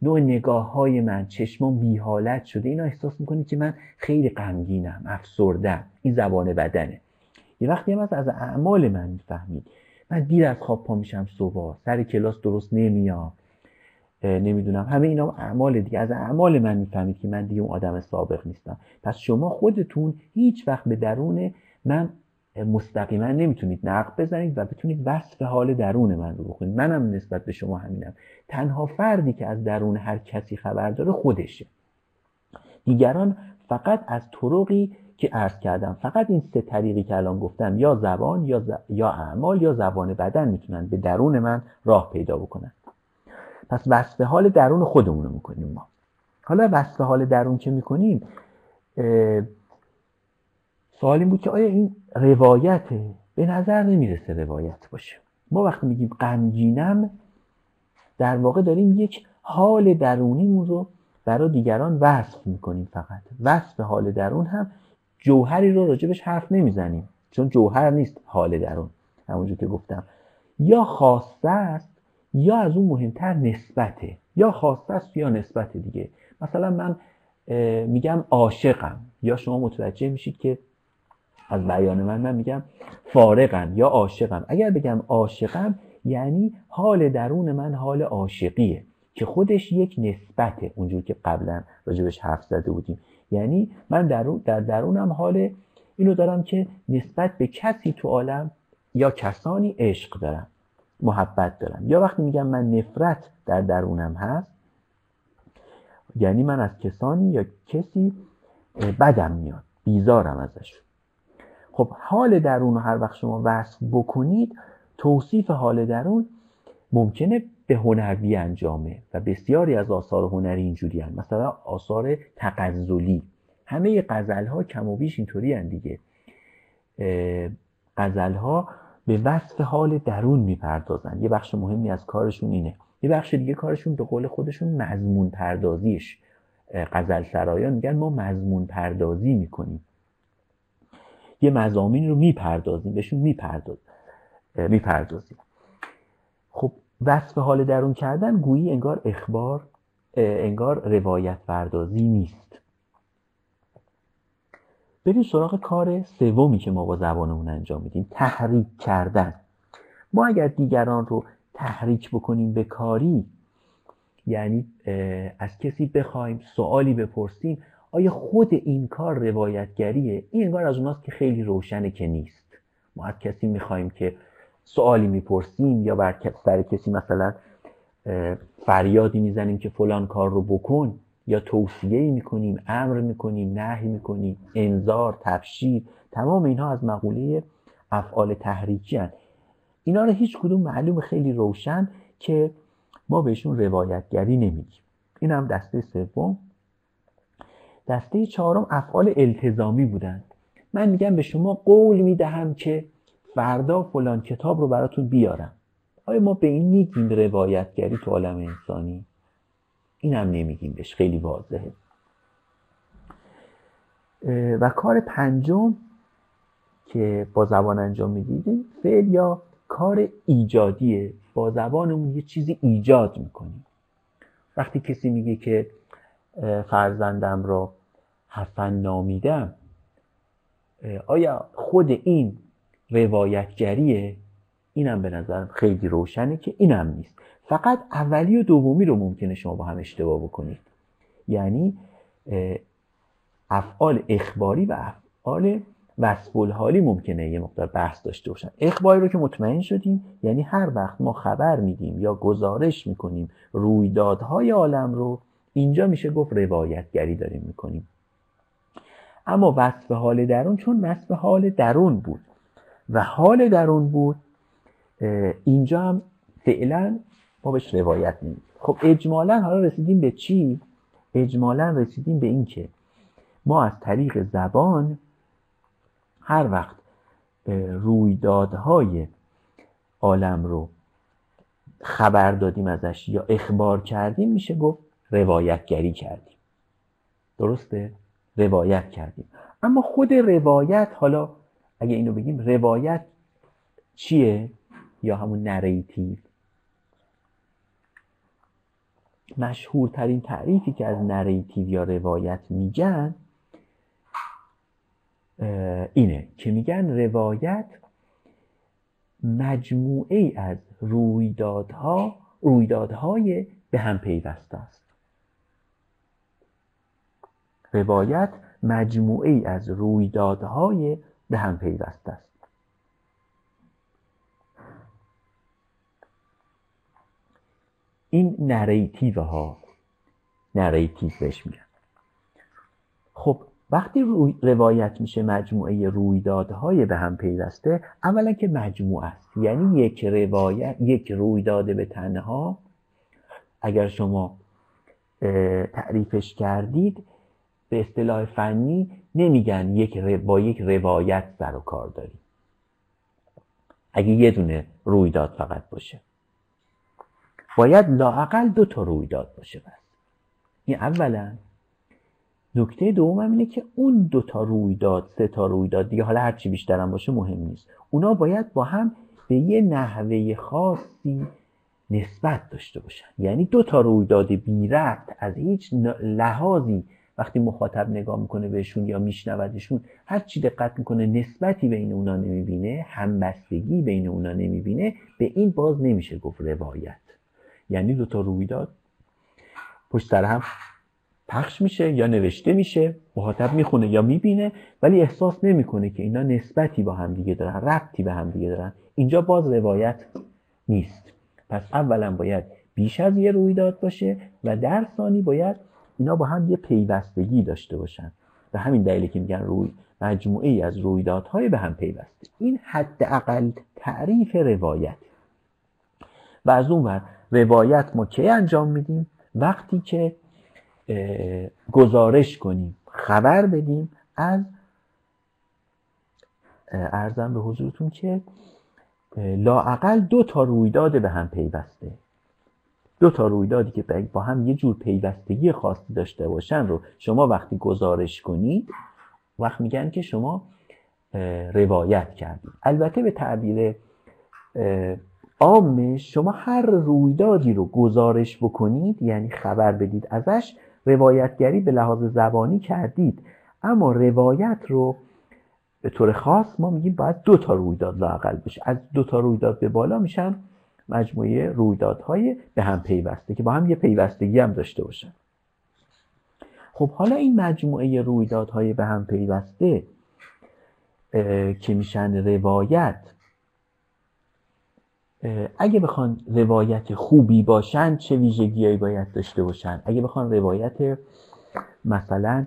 نوع نگاه های من چشمام بی حالت شده اینا احساس می‌کنید که من خیلی غمگینم افسردم این زبان بدنه. یه وقتی هم از اعمال من می‌فهمید. من دیر از خواب پا میشم صبح سر کلاس درست نمیام. نمی‌دونم. همه اینا اعمال دیگه. از اعمال من می‌فهمید که من دیگه اون آدم سابق نیستم. پس شما خودتون هیچ وقت به درون من مستقیما نمی‌تونید نقد بزنید و بتونید وصف حال درون من رو بخونید. منم نسبت به شما همینم. تنها فردی که از درون هر کسی خبر داره خودشه. دیگران فقط از طرقی که عرض کردم فقط این سه طریقی که الان گفتم یا زبان یا, یا اعمال یا زبان بدن می‌تونن به درون من راه پیدا بکنن. پس وصف حال درون خودمون رو می‌کنیم ما. حالا وصف حال درون که می‌کنیم سوال این بود که آیا این روایته به نظر نمی‌رسه روایت باشه؟ ما وقتی میگیم غمگینم در واقع داریم یک حال درونیمون رو برای دیگران وصف می‌کنیم فقط. وصف حال درون هم جوهری رو راجبش حرف نمی‌زنیم چون جوهر نیست حال درون همونجور که گفتم. یا خواسته است یا از اون مهمتر نسبته یا خواسته است یا نسبت دیگه. مثلا من میگم عاشقم. یا شما متوجه میشید که از بیان من من میگم فارغم یا عاشقم. اگر بگم عاشقم یعنی حال درون من حال عاشقیه که خودش یک نسبته اونجور که قبلا راجبش حرف زده بودیم. یعنی من درون در درونم حال اینو دارم که نسبت به کسی تو عالم یا کسانی عشق دارم. محبت دارم. یا وقتی میگم من نفرت در درونم هست یعنی من از کسانی یا کسی بدم میاد بیزارم ازش. خب حال درون رو هر وقت شما وصف بکنید توصیف حال درون ممکنه به هنری انجامه و بسیاری از آثار هنری اینجوری هن. مثلا آثار تقزلی. همه قزل ها کم و بیش اینطوری دیگه. قزل ها به وصف حال درون می‌پردازن. یه بخش مهمی از کارشون اینه. یه بخش دیگه کارشون به قول خودشون مضمون پردازیش. قزل سرایان میگن ما مضمون پردازی می‌کنیم. یه مزامین رو می‌پردازیم بهشون می‌پردازیم می‌پردازیم. خب وصف حال درون کردن گویی انگار اخبار انگار روایت پردازی نیست. بریم سراغ کار سومی که ما با زبانمون انجام میدیم تحریک کردن. ما اگر دیگران رو تحریک بکنیم به کاری یعنی از کسی بخوایم سوالی بپرسیم آیا خود این کار روایتگریه؟ این انگار از اوناست که خیلی روشنه که نیست. ما از کسی می‌خوایم که سوالی می‌پرسیم یا بر سر کسی مثلا فریادی می‌زنیم که فلان کار رو بکن یا توصیه می‌کنیم امر می‌کنیم نهی می‌کنیم انذار تبشیر تمام اینها از مقوله افعال تحریکی هن. اینا رو هیچ کدوم معلوم خیلی روشن که ما بهشون روایتگری نمیگیم. این هم دسته سوم. دسته چهارم افعال التزامی بودند. من میگم به شما قول می‌دهم که فردا فلان کتاب رو براتون بیارم. آیا ما به این میگیم روایتگری تو عالم انسانی؟ این هم نمیگیم بهش. خیلی واضحه. و کار پنجم که با زبان انجام می‌دیدیم فعل یا کار ایجادیه. با زبانمون یه چیزی ایجاد می‌کنیم. وقتی کسی میگه که فرزندم را حسن نامیدم آیا خود این روایتگریه؟ اینم به نظرم خیلی روشنه که اینم نیست. فقط اولی و دومی رو ممکنه شما با هم اشتباه بکنید. یعنی افعال اخباری و افعال وصف حالی ممکنه یه مقدار بحث داشته باشن. اخباری رو که مطمئن شدیم یعنی هر وقت ما خبر میدیم یا گزارش می‌کنیم رویدادهای عالم رو اینجا میشه گفت روایتگری داریم می‌کنیم. اما وصف حال درون چون وصف حال درون بود و حال درون بود اینجا هم فعلا ما بهش روایت نمید خب اجمالا حالا رسیدیم به چی؟ اجمالا رسیدیم به این که ما از طریق زبان هر وقت رویدادهای عالم رو خبر دادیم ازش یا اخبار کردیم میشه گفت روایتگری کردیم. درسته؟ روایت کردیم. اما خود روایت حالا اگه اینو بگیم روایت چیه؟ یا همون نریتیو؟ مشهورترین تعریفی که از نریتیو یا روایت میگن اینه که میگن روایت مجموعه از رویدادها رویدادهای به هم پیوسته است. روایت مجموعه از رویدادهای به هم پیوسته است. این narrative ها narrative بهش میگن. خب وقتی روایت میشه مجموعه رویدادهای به هم پیوسته اولا که مجموعه است. یعنی یک روایت یک رویداد به تنها. اگر شما تعریفش کردید به اصطلاح فنی نمیگن یک با یک روایت سر و کار داریم. اگه یه دونه رویداد فقط باشه. باید لاقل دو تا رویداد باشه بس. این اولا. نکته دوم اینه که اون دو تا رویداد سه تا رویداد دیگه حالا هرچی بیشتر هم باشه مهم نیست. اونا باید با هم به یه نحوه خاصی نسبت داشته باشن. یعنی دو تا رویداد بی ربط از هیچ لحاظی وقتی مخاطب نگاه می‌کنه بهشون یا میشنودشون هر چی دقت می‌کنه نسبتی بین اونا نمی‌بینه همبستگی بین اونا نمی‌بینه به این باز نمیشه گفت روایت. یعنی دو تا رویداد پشت سر هم پخش میشه یا نوشته میشه مخاطب می‌خونه یا می‌بینه ولی احساس نمی‌کنه که اینا نسبتی با هم دیگه دارن ربطی به هم دیگه دارن. اینجا باز روایت نیست. پس اولا باید بیش از یه رویداد باشه و در ثانی باید اینا با هم یه پیوستگی داشته باشن. و همین دلیلی که میگن روی مجموعه ای از رویدادهای به هم پیوسته. این حداقل تعریف روایت. و از اون ور روایت ما کی انجام میدیم؟ وقتی که گزارش کنیم خبر بدیم از ارزم به حضورتون که لاعقل دو تا رویداد به هم پیوسته. دو تا رویدادی که با هم یه جور پیوستگی خاصی داشته باشن رو شما وقتی گزارش کنید وقت میگن که شما روایت کردید. البته به تعبیر عامش شما هر رویدادی رو گزارش بکنید یعنی خبر بدید ازش روایتگری به لحاظ زبانی کردید. اما روایت رو به طور خاص ما میگیم باید دو تا رویداد لاقل بشه. از دو تا رویداد به بالا میشن مجموعه رویدادهای به هم پیوسته که با هم یه پیوستگی هم داشته باشن. خب حالا این مجموعه رویدادهای به هم پیوسته که میشن روایت اگه بخوان روایت خوبی باشن چه ویژگیهایی باید داشته باشن؟ اگه بخوان روایت مثلا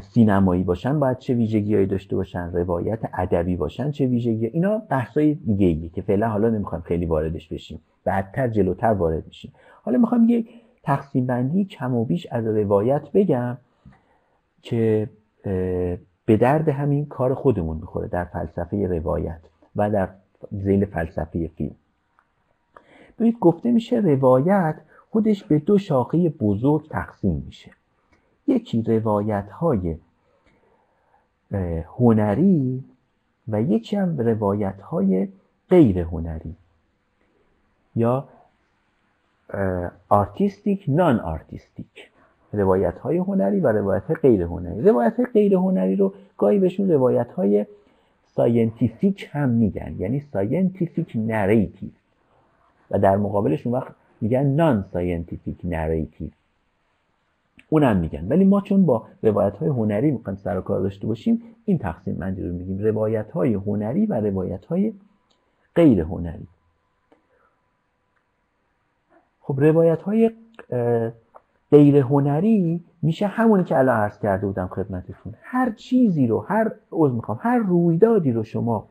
سینمایی باشن باید چه ویژگیهایی داشته باشن؟ روایت ادبی باشن چه ویژگی؟ اینا بحثای دیگه ایه که فعلا حالا نمی‌خوایم خیلی واردش بشیم. بعدتر جلوتر وارد میشیم. حالا می‌خوام یه تقسیم بندی کم و بیش از روایت بگم که به درد همین کار خودمون می‌خوره در فلسفه روایت و در زیل فلسفه فیلم. ببینید گفته میشه روایت خودش به دو شاخه بزرگ تقسیم میشه. یکی روایت های هنری و یکی هم روایت های غیر هنری یا artistic non-artistic. روایت های هنری و روایت های غیر هنری. روایت های غیر هنری رو گاهی بهشون روایت های scientific هم میگن. یعنی scientific narrative و در مقابلش اون وقت میگن non-scientific narrative اونم میگن. ولی ما چون با روایت های هنری می‌خوایم سر و کار داشته باشیم این تقسیم بندی رو میگیم. روایت های هنری و روایت های غیر هنری. خب روایت های غیر هنری میشه همونی که الان عرض کرده بودم خدمتتون. هر چیزی رو هر عوض می‌خوام هر رویدادی رو شما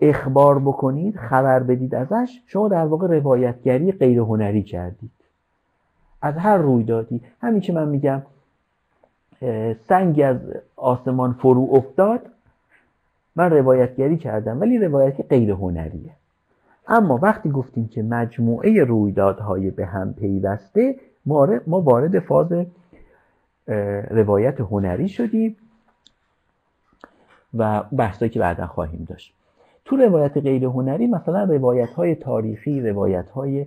اخبار بکنید خبر بدید ازش شما در واقع روایتگری غیر هنری کردید. از هر رویدادی. همین که من میگم سنگی از آسمان فرو افتاد من روایتگری کردم ولی روایتی غیر هنریه. اما وقتی گفتیم که مجموعه رویدادهای به هم پیوسته ما وارد فاز روایت هنری شدیم و بحثایی که بعدا خواهیم داشت. تو روایت غیر هنری مثلا روایت های تاریخی روایت های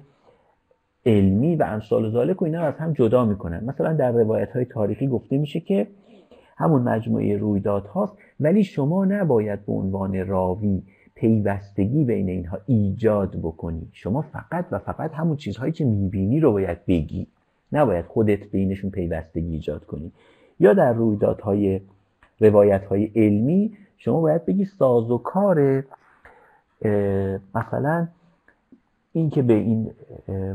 علمی و امثال ذالک و اینا از هم جدا می‌کنن. مثلا در روایت های تاریخی گفته میشه که همون مجموعه رویداد هاست ولی شما نباید به عنوان راوی پیوستگی بین اینها ایجاد بکنی. شما فقط و فقط همون چیزهایی که می‌بینی رو باید بگی. نباید خودت بینشون پیوستگی ایجاد کنی. یا در رویدادهای روایت های علمی شما باید بگی ساز و کار مثلا اینکه به این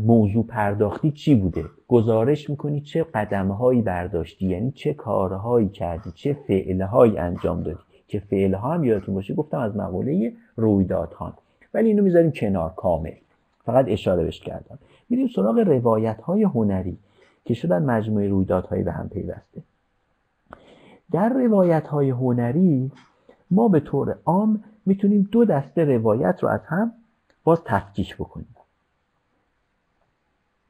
موضوع پرداختی چی بوده؟ گزارش می‌کنی چه قدمهایی برداشتی؟ یعنی چه کارهایی کردی؟ چه فعلهایی انجام دادی؟ که فعلها هم یادتون باشه گفتم از مقوله رویدادها ولی اینو می‌ذاریم کنار کامل. فقط اشاره بهش کردم. میریم سراغ روایت های هنری که شدن مجموعه رویدادهایی به هم پیوسته. در روایت های هنری ما به طور عام می‌تونیم دو دسته روایت رو از هم باز تفکیک بکنیم.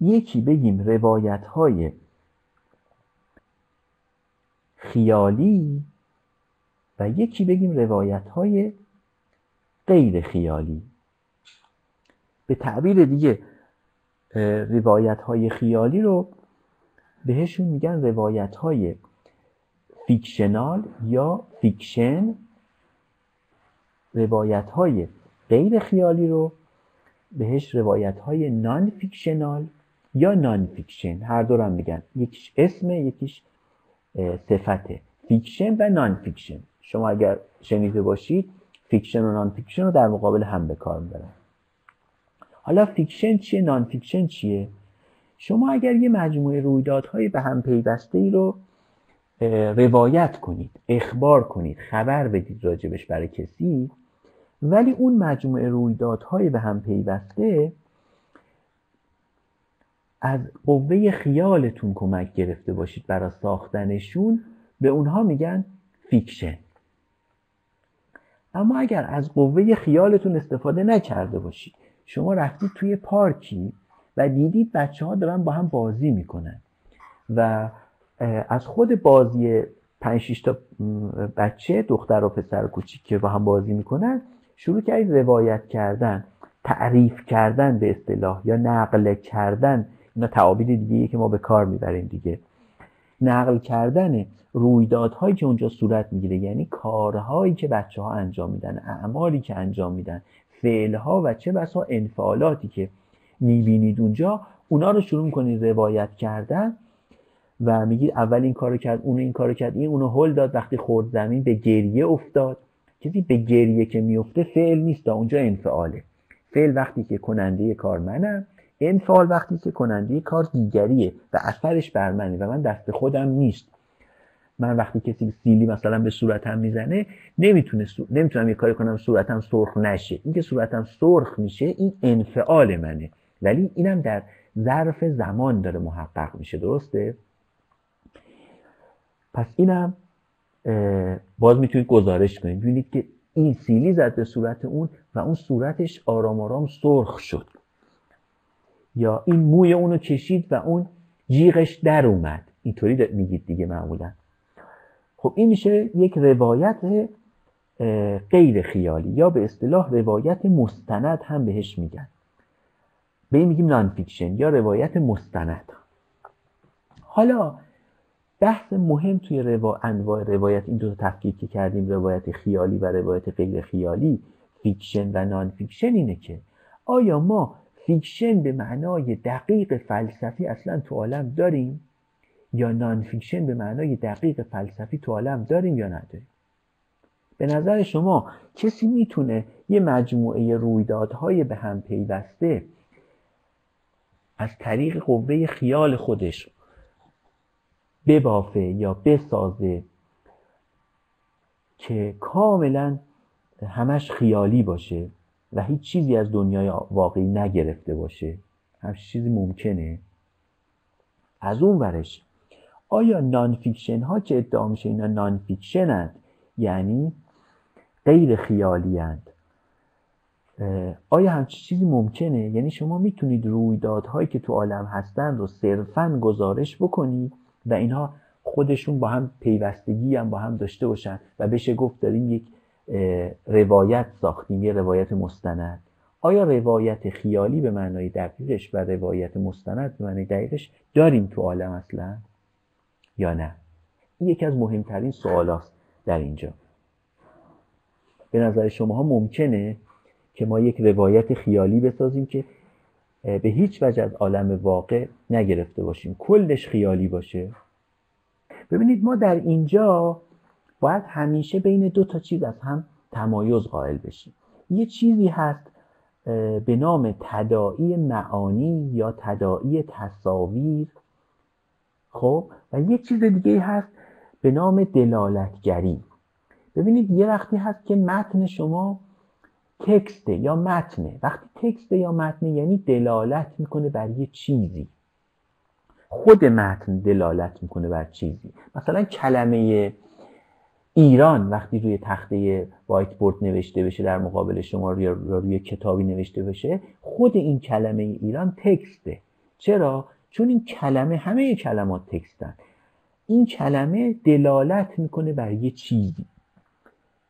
یکی بگیم روایت های خیالی و یکی بگیم روایت های غیر خیالی. به تعبیر دیگه روایت های خیالی رو بهشون میگن روایت های fictional یا fiction. روایت های غیر خیالی رو بهش روایت های non-fictional یا non-fiction هر دو هم میگن. یکیش اسم یکیش صفته. fiction و non-fiction شما اگر شنیده باشید fiction و non-fiction رو در مقابل هم به کار می‌برن. حالا fiction چیه؟ non-fiction چیه؟ شما اگر یه مجموعه رویدادهای به هم پیوسته ای رو روایت کنید اخبار کنید خبر بدید راجع بهش برای کسی ولی اون مجموعه رویدادهای به هم پیوسته از قوه خیالتون کمک گرفته باشید برای ساختنشون به اونها میگن فیکشن. اما اگر از قوه خیالتون استفاده نکرده باشید شما رفتید توی پارکی و دیدید بچه ها دارن با هم بازی می‌کنن. و از خود بازی پنج تا بچه دختر و پسر کوچیک که با هم بازی می‌کنن شروع کردید روایت کردن تعریف کردن به اصطلاح یا نقل کردن. اینا تعابیر دیگه که ما به کار می‌بریم دیگه. نقل کردن رویدادهایی که اونجا صورت می‌گیره یعنی کارهایی که بچه ها انجام میدن اعمالی که انجام میدن. فعلها و چه بسا انفعالاتی که می‌بینید اونجا اونا رو شروع می‌کنید روایت کردن و میگید اول این کارو کرد اون این کارو کرد این اونو هل داد وقتی خورد زمین به گریه افتاد. کسی به گریه که میفته فعل نیست اونجا انفعاله. فعل وقتی که کننده کار منم انفعال وقتی که کننده کار دیگریه و اثرش بر منه و من دست خودم نیست. من وقتی کسی سیلی مثلا به صورتم می‌زنه نمی‌تونه نمی‌تونم یه کاری کنم صورتم سرخ نشه. اینکه صورتم سرخ میشه این انفعال منه. ولی اینم در ظرف زمان داره محقق میشه. درسته؟ پس اینم باز می‌تونید گزارش کنید. ببینید که این سیلی زد به صورت اون و اون صورتش آرام آرام سرخ شد. یا این موی اونو کشید و اون جیغش در اومد. اینطوری میگید دیگه معمولا. خب این میشه یک روایت غیر خیالی یا به اصطلاح روایت مستند هم بهش میگن. به این میگیم نانفیکشن یا روایت مستند. حالا بحث مهم توی روا... انواع روایت این دو تفکیک که کردیم روایت خیالی و روایت غیر خیالی fiction و non-fiction اینه که آیا ما fiction به معنای دقیق فلسفی اصلا تو عالم داریم؟ یا non-fiction به معنای دقیق فلسفی تو عالم داریم یا نداریم؟ به نظر شما کسی می‌تونه یه مجموعه رویدادهای به هم پیوسته از طریق قوه خیال خودش ببافه یا بسازه که کاملا همش خیالی باشه و هیچ چیزی از دنیای واقعی نگرفته باشه؟ همچین چیزی ممکنه. از اون ورش آیا non-fiction ها که ادعا میشه اینا non-fiction اند یعنی غیر خیالی اند آیا همچی چیزی ممکنه؟ یعنی شما می‌تونید رویدادهایی که تو عالم هستن رو صرفا گزارش بکنید و اینها خودشون با هم پیوستگی هم با هم داشته باشن و بشه گفت داریم یک روایت ساختیم یه روایت مستند. آیا روایت خیالی به معنای دقیقش و روایت مستند به معنای دقیقش داریم تو عالم اصلا؟ یا نه. این یکی از مهمترین سوالاست در اینجا. به نظر شما ها ممکنه که ما یک روایت خیالی بسازیم که به هیچ وجه از عالم واقع نگرفته باشیم. کلش خیالی باشه. ببینید ما در اینجا باید همیشه بین دو تا چیز از هم تمایز قائل بشیم. یه چیزی هست به نام تدائی معانی یا تدائی تصاویر خب؟ و یه چیز دیگه هست به نام دلالتگری. ببینید یه وقتی هست که متن شما تکسته یا متنه. وقتی تکسته یا متنه یعنی دلالت می‌کنه بر یه چیزی. خود متن دلالت می‌کنه بر چیزی. مثلا کلمه ایران وقتی روی تخته وایت بورد نوشته بشه در مقابل شما یا روی کتابی نوشته بشه خود این کلمه ایران تکسته. چرا؟ چون این کلمه همه کلمات تکستن. این کلمه دلالت می‌کنه بر یه چیزی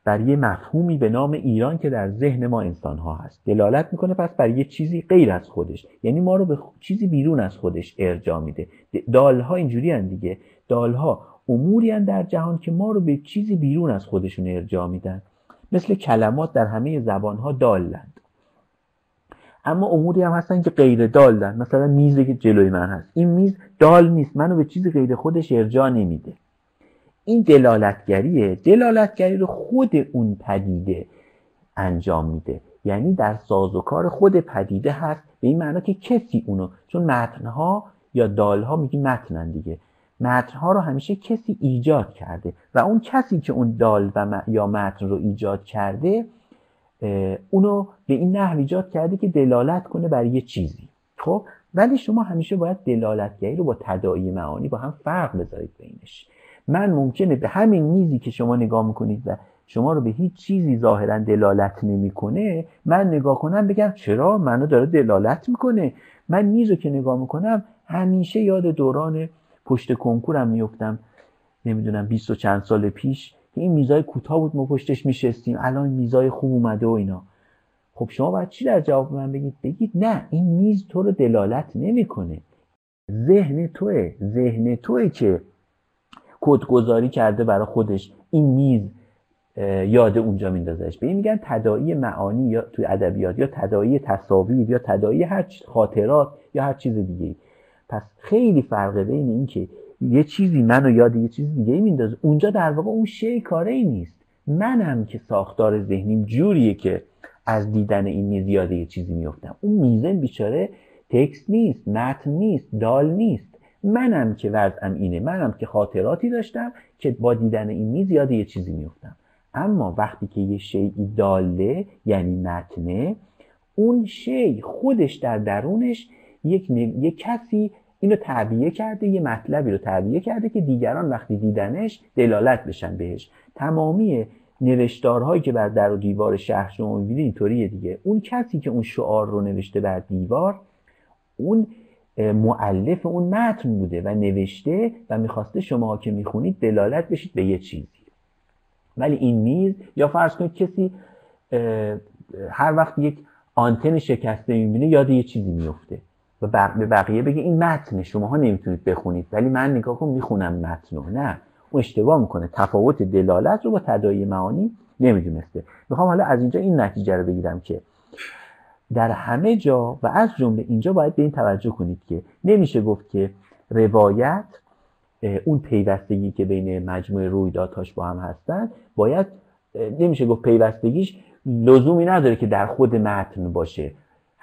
بر یه مفهومی به نام ایران که در ذهن ما انسان ها هست. دلالت می‌کنه پس بر یه چیزی غیر از خودش. یعنی ما رو به چیزی بیرون از خودش ارجا میده. دالها اینجوری هن دیگه. دالها اموری هن در جهان که ما رو به چیزی بیرون از خودشون ارجا میدن. مثل کلمات در همه زبان ها دالند اما اموری هم هستن که غیر دالن مثلا میزی که جلوی من هست. این میز دال نیست. منو به چیزی غیر خودش ارجا نمیده. این دلالتگریه. دلالتگری رو خود اون پدیده انجام میده. یعنی در سازوکار خود پدیده هست. به این معنا که کسی اونو چون متنها یا دالها میگی متنن دیگه. متنها رو همیشه کسی ایجاد کرده. و اون کسی که اون دال و یا متن رو ایجاد کرده اونو به این نحو ایجاد کرده که دلالت کنه بر یه چیزی. خب؟ ولی شما همیشه باید دلالتگری رو با تداعی معانی با هم فرق بذارید بینش. من ممکنه به همین میزی که شما نگاه می‌کنید و شما رو به هیچ چیزی ظاهرا دلالت نمی‌کنه من نگاه کنم بگم چرا؟ منو داره دلالت می‌کنه. من میز رو که نگاه می‌کنم همیشه یاد دوران پشت کنکورم میفتم نمی‌دونم بیست و چند سال پیش این میزای کوتاه بود ما پشتش میشستیم. الان میزای خوب اومده و اینا. خب شما باید چی در جواب من بگید؟ بگید نه این میز تو رو دلالت نمی‌کنه. ذهن توه ذهن توه که کدگذاری کرده برای خودش. این میز یاد اونجا میندازش. به این میگن تداعی معانی یا توی ادبیات یا تداعی تصاویر یا تداعی هر خاطرات یا هر چیز دیگه پس خیلی فرقه بین این که یه چیزی منو یاد یه چیز دیگه میندازه. اونجا در واقع اون شی کاره ای نیست. منم که ساختار ذهنیم جوریه که از دیدن این میز یاد یه چیزی میفتم اون میزن بیچاره تکست نیست متن نیست دال نیست. منم که وضعم اینه. منم که خاطراتی داشتم که با دیدن این میز یاد یه چیزی میفتم اما وقتی که یه شیعی داله یعنی متنه اون شی خودش در درونش یک, یک کسی اینو تعبیه کرده یه مطلبی رو تعبیه کرده که دیگران وقتی دیدنش دلالت بشن بهش. تمامی نوشتارهایی که بر در و دیوار شهر شما می‌بینید اینطوریه دیگه. اون کسی که اون شعار رو نوشته بر دیوار اون معلف اون متن بوده و نوشته و می‌خواسته شما که می‌خونید دلالت بشید به یه چیزی. ولی این میز یا فرض کنید کسی هر وقت یک آنتن شکسته می‌بینه یاد یه چیزی میفته و به بقیه بگه این متن شماها نمی‌تونید بخونید. ولی من نگاه کن می‌خونم متن نه. اون اشتباه می‌کنه. تفاوت دلالت رو با تدایی معانی نمی‌دونسته. می‌خوام حالا از اینجا این نتیجه رو بگیرم که در همه جا و از جمله اینجا باید به این توجه کنید که نمیشه گفت که روایت اون پیوستگی که بین مجموعه رویدادهاش با هم هستن باید نمیشه گفت پیوستگیش لزومی نداره که در خود متن باشه.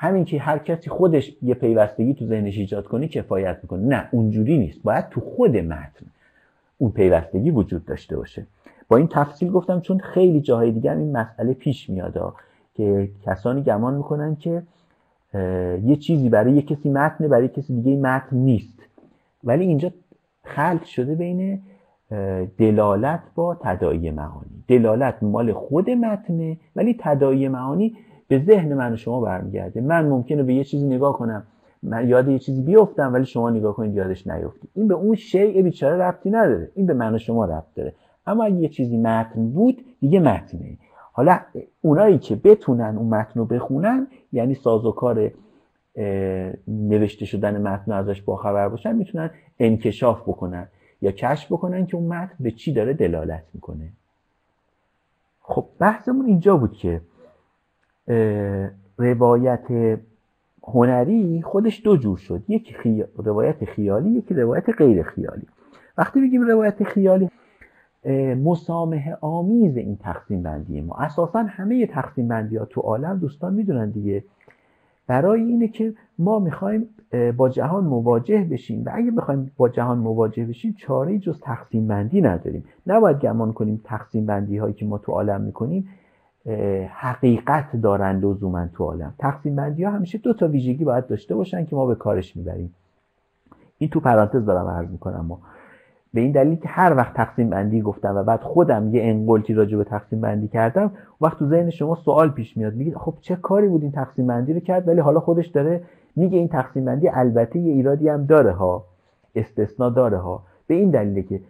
همین که هر کسی خودش یه پیوستگی تو ذهنش ایجاد کنه کفایت می‌کنه. نه اونجوری نیست. باید تو خود متن اون پیوستگی وجود داشته باشه. با این تفصیل گفتم چون خیلی جاهای دیگر این مسئله پیش میاد که کسانی گمان می‌کنن که یه چیزی برای یه کسی متنه برای کسی دیگه متن نیست. ولی اینجا خلط شده بین دلالت با تدایی معانی. دلالت مال خود متنه ولی تدایی معانی به ذهن من و شما برمیگرده. من ممکنه به یه چیزی نگاه کنم من یاد یه چیزی بیفتم ولی شما نگاه کنید یادش نیفتی این به اون شیء بیچاره ربطی نداره. این به من و شما ربط داره. اما اگه یه چیزی متن بود دیگه متنه. حالا اونایی که بتونن اون متن رو بخونن یعنی سازوکار نوشته شدن متن ازش باخبر باشن می‌تونن انکشاف بکنن یا کشف بکنن که اون متن به چی داره دلالت می‌کنه. خب بحثمون اینجا بود که روایت هنری خودش دو جور شد. یک روایت خیالی یکی روایت غیر خیالی. وقتی بگیم روایت خیالی مسامه آمیز این تقسیم بندی ما. اساسا همه تقسیم بندی ها تو عالم دوستان می‌دونن دیگه. برای اینه که ما می‌خوایم با جهان مواجه بشیم و اگه بخوایم با جهان مواجه بشیم چاره جز تقسیم بندی نداریم. نباید گمان کنیم تقسیم بندی هایی که ما تو عالم می‌کنیم حقیقت دارند لزوما تو عالم. تقسیم بندی ها همیشه دو تا ویژگی باید داشته باشن که ما به کارش می‌بریم. این تو پرانتز دارم عرض می‌کنم ما. به این دلیل که هر وقت تقسیم بندی گفتم و بعد خودم یه انقلتی راجع به تقسیم بندی کردم وقت تو ذهن شما سوال پیش میاد. میگید خب چه کاری بود این تقسیم بندی رو کرد؟ ولی حالا خودش داره میگه این تقسیم بندی البته یه ایرادی هم داره ها. استثنا داره ها. به این دلیله که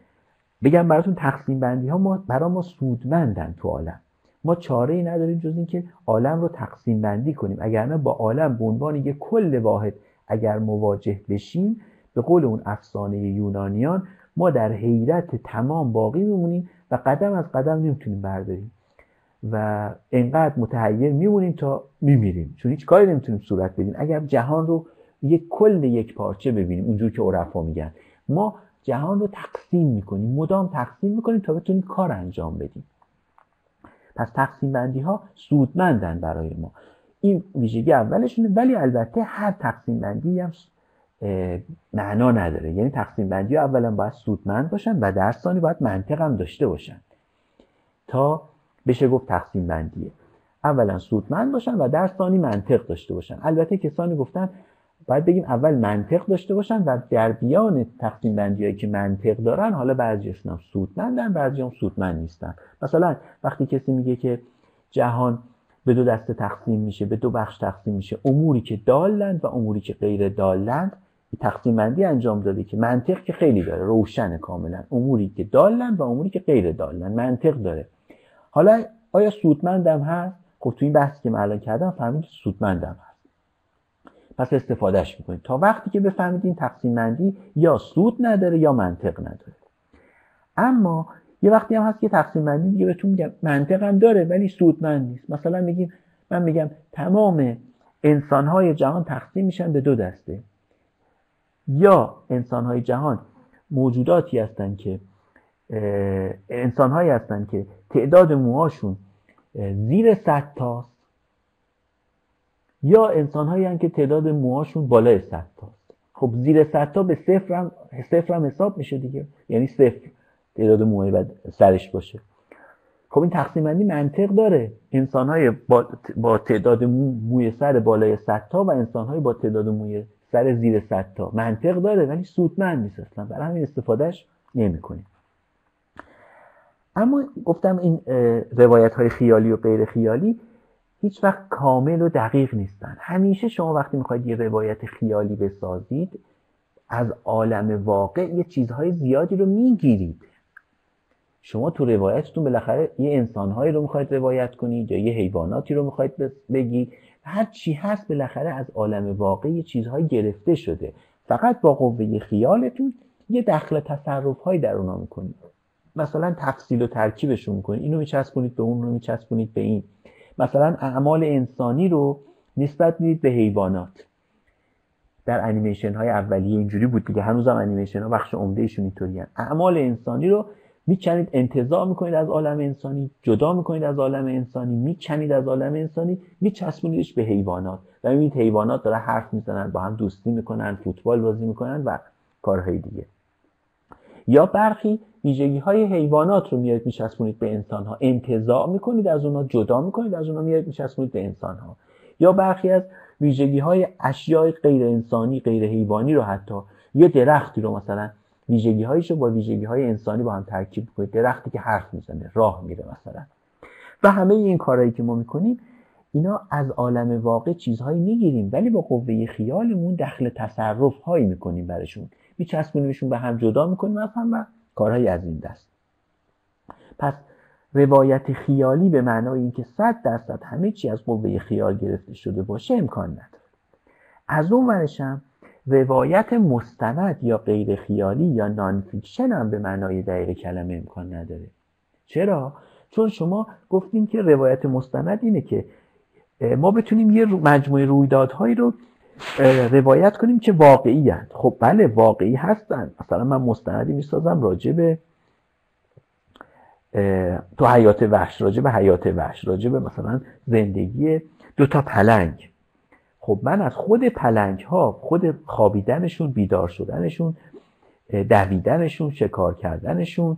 بگم براتون تقسیم بندی ها ما برای ما سودمندن تو عالم. ما چاره ای نداریم جز اینکه عالم رو تقسیم بندی کنیم. اگر نه با عالم به عنوان یک کل واحد اگر مواجه بشیم به قول اون افسانه یونانیان ما در حیرت تمام باقی میمونیم و قدم از قدم نمی‌تونیم برداریم. و انقدر متحیر میمونیم تا میمیریم. چون هیچ کاری نمی‌تونیم صورت بدیم. اگر جهان رو یک کل یک پارچه ببینیم اونجور که عرفا میگن ما جهان رو تقسیم می‌کنیم مدام تقسیم می‌کنیم تا بتونیم کار انجام بدیم. پس تقسیم بندی ها سودمندن برای ما. این ویژگی اولشونه ولی البته هر تقسیم بندی هم معنا نداره. یعنی تقسیم بندی ها اولا باید سودمند باشن و در ثانی باید منطق هم داشته باشن تا بشه گفت تقسیم بندیه اولا سودمند باشن و در ثانی منطق داشته باشن. البته کسانی گفتن باید بگیم اول منطق داشته باشن و در بیان تقسیم بندی هایی که منطق دارن حالا بعضیشون هم سودمندن بعضی هم سودمند نیستن. مثلا وقتی کسی میگه که جهان به دو دسته تقسیم میشه به دو بخش تقسیم میشه اموری که دالند و اموری که غیر دالند تقسیم بندی انجام داده که منطق که خیلی داره روشن کاملا. اموری که دالند و اموری که غیر دالند منطق داره. حالا آیا سودمندم هست؟ خب تو این بحثی که من الان کردم فهمید سودمندم هست. پس استفادهش می‌کنید. تا وقتی که بفهمید این تقسیم بندی یا سود نداره یا منطق نداره. اما یه وقتی هم هست که تقسیم بندی دیگه بهتون میگم منطق هم داره ولی سودمند نیست. مثلا میگیم من میگم تمام انسانهای جهان تقسیم میشن به دو دسته. یا انسانهای جهان موجوداتی هستن که انسانهایی هستن که تعداد موهاشون زیر صد تاست. یا انسانهایی هستن که تعداد موهاشون بالای صد تاست. خب زیر صد تا به صفر هم, صفر هم حساب میشه دیگه. یعنی صفر تعداد موهای بعد سرش باشه. خب این تقسیم بندی منطق داره. انسان های با, با تعداد موی سر بالای 100 تا و انسان های با تعداد موی سر زیر 100 تا. منطق داره ولی سودمند نیست اصلا. برای همین استفادهش نمی‌کنیم. اما گفتم این روایت های خیالی و غیر خیالی هیچ وقت کامل و دقیق نیستن. همیشه شما وقتی می‌خواید یه روایت خیالی بسازید از عالم واقع یه چیزهای زیادی رو می‌گیرید. شما تو روایتتون بالاخره یه انسانهایی رو می‌خواید روایت کنید یا یه حیواناتی رو می‌خواید بگید. هر چی هست بالاخره از عالم واقعی چیزهایی گرفته شده. فقط با قوه خیالتون یه دخل تصرف هایی در اونا می‌کنید. مثلا تفصیل و ترکیبشون می‌کنید. اینو میچسبونید به اون رو میچسبونید به این. مثلا اعمال انسانی رو نسبت می‌دید به حیوانات. در انیمیشن های اولیه اینجوری بود دیگه. هنوزم انیمیشن ها بخش عمده ایشون اینطوریه اعمال انسانی رو می‌کنید انتظار می‌کنید از عالم انسانی جدا می‌کنید از عالم انسانی می‌کنید از عالم انسانی میچسبونیدش به حیوانات. و می‌بینید حیوانات داره حرف می‌زنن با هم دوستی می‌کنن فوتبال بازی می‌کنن و کارهای دیگه. یا برخی ویژگی های حیوانات رو میارید میچسبونید به انسان ها انتظار می‌کنید از اونها جدا می‌کنید از اونها میارید میچسبونید به انسان ها یا برخی از ویژگی های اشیاء غیر انسانی غیر حیوانی رو حتی یه درختی رو مثلا ویژگی هایشو با ویژگی های انسانی با هم ترکیب کنید درختی که حرف می‌زنه راه میره مثلا. و همه این کارهایی که ما می‌کنیم اینا از عالم واقع چیزهایی می‌گیریم ولی با قوه خیالمون دخل تصرف هایی می‌کنیم برشون میچسبونیمشون به هم جدا می‌کنیم از هم کارهایی از این دست. پس روایت خیالی به معنای اینکه صد درصد همه چی از قوه خیال گرفته شده باشه امکان نداره. از اون ورشم روایت مستند یا غیر خیالی یا non-fiction هم به معنای دقیق کلمه امکان نداره. چرا؟ چون شما گفتیم که روایت مستند اینه که ما بتونیم یه مجموعه رویدادهایی رو روایت کنیم که واقعی هست. خب بله واقعی هستن. مثلا من مستندی می‌سازم راجع به تو حیات وحش راجع به حیات وحش راجع به مثلا زندگی دو تا پلنگ. خب من از خود پلنگ ها خود خوابیدنشون بیدار شدنشون دویدنشون شکار کردنشون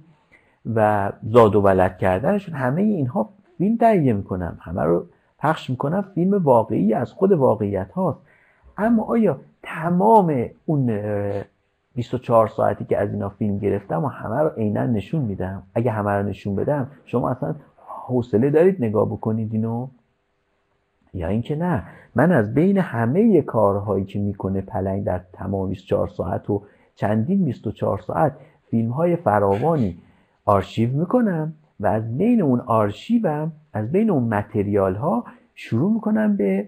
و زاد و ولد کردنشون همه اینها فیلم تهیه می‌کنم. همه رو پخش می‌کنم. فیلم واقعی از خود واقعیت هاست اما آیا تمام اون 24 ساعتی که از اینا فیلم گرفتم و همه رو عینا نشون میدم؟ اگه همه رو نشون بدم شما اصلا حوصله دارید نگاه بکنید اینو؟ یا اینکه نه من از بین همه کارهایی که می‌کنه پلنگ در تمام 24 ساعت و چندین 24 ساعت فیلم های فراوانی آرشیو می‌کنم و از بین اون آرشیوم از بین اون متریال ها شروع می‌کنم به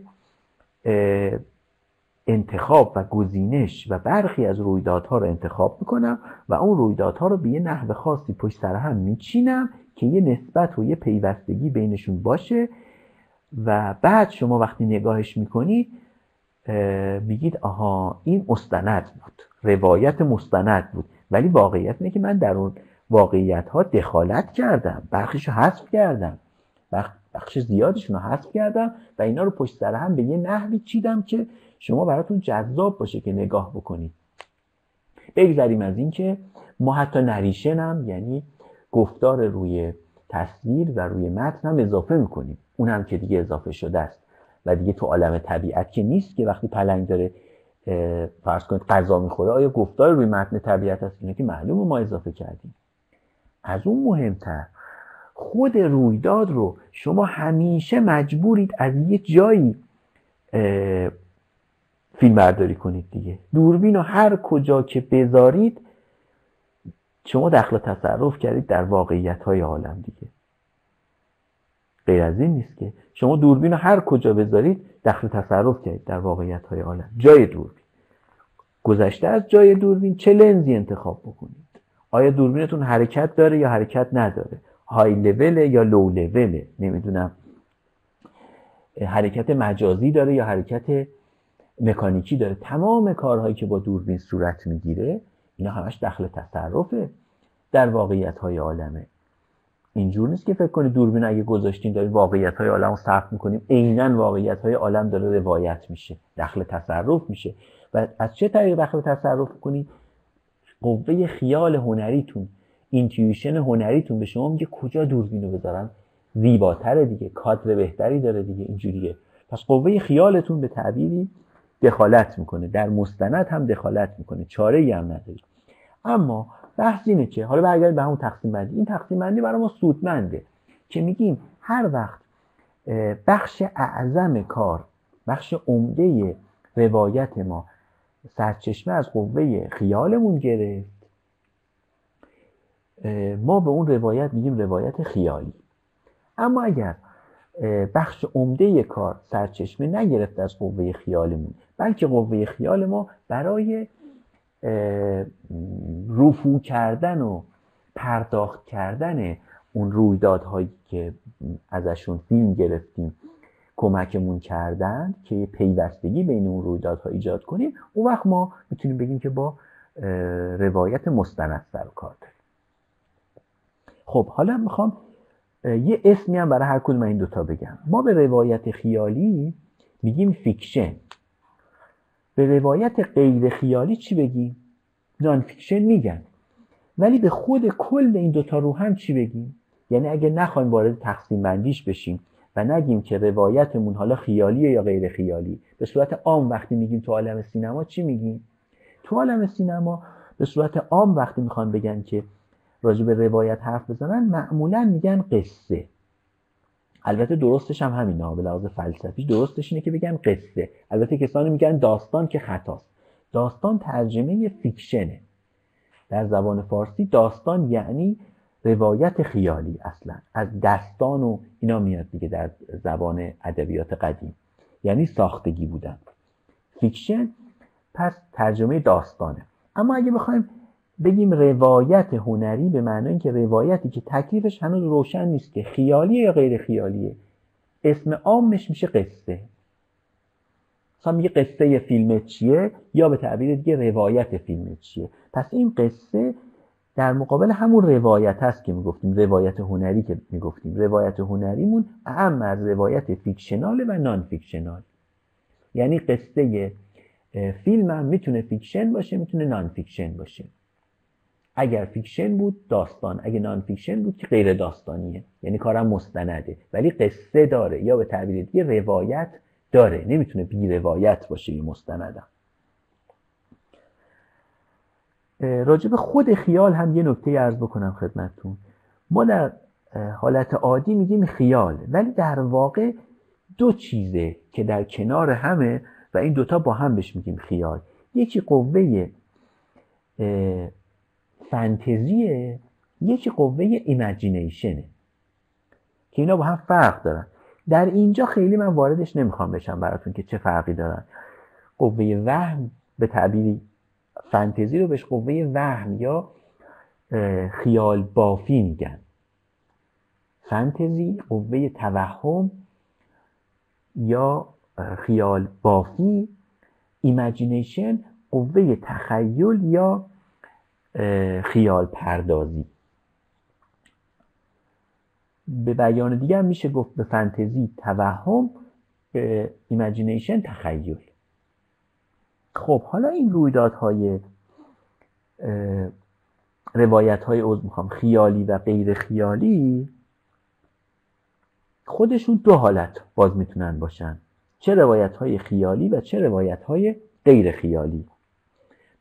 انتخاب و گزینش و برخی از رویدادها رو انتخاب می‌کنم و اون رویدادها رو به یه نحو خاصی پشت سر هم میچینم که یه نسبت و یه پیوستگی بینشون باشه و بعد شما وقتی نگاهش می‌کنید میگید آها این مستند بود روایت مستند بود. ولی واقعیت اینه که من در اون واقعیت ها دخالت کردم برخیش رو حذف کردم. بخش زیادشون رو حذف کردم و اینا رو پشت سر هم به یه نحوی چیدم که شما براتون جذاب باشه که نگاه بکنید. بگذریم از این که ما حتی نریشن هم یعنی گفتار روی تصویر و روی متن هم اضافه می‌کنیم. هم که دیگه اضافه شده است و دیگه تو عالم طبیعت که نیست که وقتی پلنگ داره فرض کنید غذا می‌خوره آیا گفتار روی متن طبیعت هست اینه که معلومه ما اضافه کردیم. از اون مهمتر خود رویداد رو شما همیشه مجبورید از یه جایی فیلم برداری کنید دیگه. دوربین رو هر کجا که بذارید شما دخل تصرف کردید در واقعیت های عالم دیگه. غیر از این نیست که شما دوربین رو هر کجا بذارید دخل تصرف کردید در واقعیت های عالم. جای دوربین. گذشته از جای دوربین چه لنزی انتخاب بکنید؟ آیا دوربینتون حرکت داره یا حرکت نداره؟ های لول یا لو لول نمی‌دونم. حرکت مجازی داره یا حرکت مکانیکی داره. تمام کارهایی که با دوربین صورت می‌گیره اینا همش دخل تصرفه در واقعیت های عالمه. اینجور نیست که فکر کنید دوربین اگه گذاشتین داریم واقعیت های عالم رو صرف می‌کنیم عینا واقعیت های عالم داره روایت میشه. دخل تصرف میشه. و از چه طریق دخل تصرف کنید قوه خیال هنریتون. اینتیویشن هنریتون به شما میگه کجا دوربین رو بذارم؟ زیباتره دیگه کادر بهتری داره دیگه اینجوریه. پس قوه خیالتون به تعبیری دخالت می‌کنه در مستند هم دخالت می‌کنه چاره ای هم نداری اما بحث اینه که حالا برگرد به همون تقسیم بندی. این تقسیم بندی برای ما سودمنده که میگیم هر وقت بخش اعظم کار بخش عمده روایت ما سرچشمه از قوه خیالمون گرفت ما به اون روایت میگیم روایت خیالی. اما اگر بخش عمده کار سرچشمه نگرفت از قوه خیالمون بلکه قوه خیال ما برای رفو کردن و پرداخت کردن اون رویدادهایی که ازشون فیلم گرفتیم کمکمون کردن که پیوستگی بین اون رویدادها ایجاد کنیم اون وقت ما می‌تونیم بگیم که با روایت مستند سر کار داریم. خب حالا می‌خوام یه اسمی هم برای هر کدوم این دوتا بگم. ما به روایت خیالی میگیم fiction. به روایت غیر خیالی چی بگیم non-fiction میگن. ولی به خود کل این دوتا رو هم چی بگیم یعنی اگه نخوایم وارد تقسیم بندیش بشیم و نگیم که روایتمون حالا خیالیه یا غیر خیالی به صورت عام وقتی میگیم تو عالم سینما چی میگیم؟ تو عالم سینما به صورت عام وقتی می‌خوان بگن که راجع به روایت حرف بزنن معمولا میگن قصه. البته درستش هم همینه به لحاظ فلسفی درستش اینه که بگن قصه. البته کسانی میگن داستان که خطاست. داستان ترجمه fiction ه. در زبان فارسی داستان یعنی روایت خیالی اصلا. از دستان و اینا میاد دیگه در زبان ادبیات قدیم. یعنی ساختگی بودن. fiction پس ترجمه داستانه. اما اگه بخوایم بگیم روایت هنری به معنای اینکه روایتی که تکلیفش هنوز روشن نیست که خیالیه یا غیر خیالیه. اسم عامش میشه قصه. مثلا میگه قصه فیلم چیه یا به تعبیر دیگه روایت فیلم چیه. پس این قصه در مقابل همون روایت هست که می‌گفتیم روایت هنری که می‌گفتیم. روایت هنریمون اعم از روایت fictional و non-fictional یعنی قصه فیلم هم می‌تونه fiction باشه می‌تونه non-fiction باشه. اگر fiction بود داستان اگه non-fiction بود که غیر داستانیه. یعنی کارم مستنده. ولی قصه داره یا به تعبیر دیگه روایت داره. نمی‌تونه بی روایت باشه این مستندم راجب خود خیال هم یه نکته ارز بکنم خدمتتون. ما در حالت عادی میگیم خیال. ولی در واقع دو چیزه که در کنار همه و این دوتا با هم بهش میگیم خیال. یکی قوه فانتزیه یکی قوه ایمجینیشنه. که اینا با هم فرق دارن. در اینجا خیلی من واردش نمی‌خوام بشم براتون که چه فرقی دارن. قوه وهم به تعبیری فانتزی رو بهش قوه وهم یا خیال بافی میگن. فانتزی قوه توهم یا خیال بافی imagination قوه تخیل یا خیال پردازی. به بیان دیگه هم میشه گفت به فانتزی توهم به imagination تخیل. خب حالا این رویدادهای روایت های عوض می‌خوام خیالی و غیر خیالی خودشون دو حالت باز می‌تونن باشن. چه روایت های خیالی و چه روایت های غیر خیالی.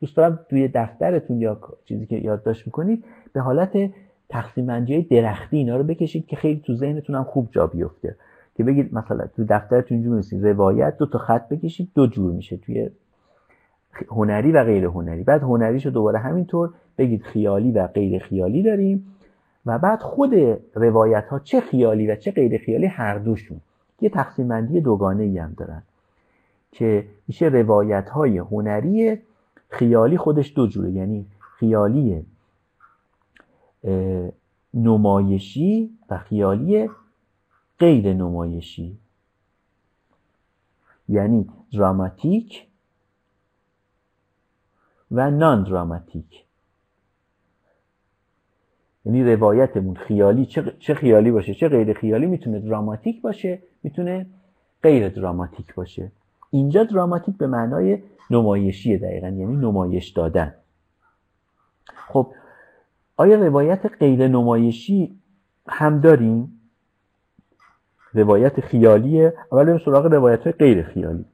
دوست دارم توی دفترتون یا چیزی که یادداشت می‌کنید به حالت تقسیم بندی درختی اینا رو بکشید که خیلی تو ذهنتون هم خوب جا بیفته. که بگید مثلا تو دفترتون اینجور نیستید روایت دو تا خط بکشید دو جور میشه توی هنری و غیر هنری. بعد هنریشو دوباره همینطور بگید خیالی و غیر خیالی داریم و بعد خود روایت ها چه خیالی و چه غیر خیالی هر دوشون. یه تقسیم بندی دوگانه ای هم دارن که میشه روایت های هنری خیالی خودش دو جوره یعنی خیالی نمایشی و خیالی غیر نمایشی. یعنی دراماتیک و نان دراماتیک یعنی روایتمون خیالی چه خیالی باشه چه غیر خیالی می‌تونه دراماتیک باشه می‌تونه غیر دراماتیک باشه. اینجا دراماتیک به معنای نمایشی دقیقا یعنی نمایش دادن. خب آیا روایت غیر نمایشی هم داریم؟ روایت خیالیه. اول بریم سراغ روایت های غیر خیالی.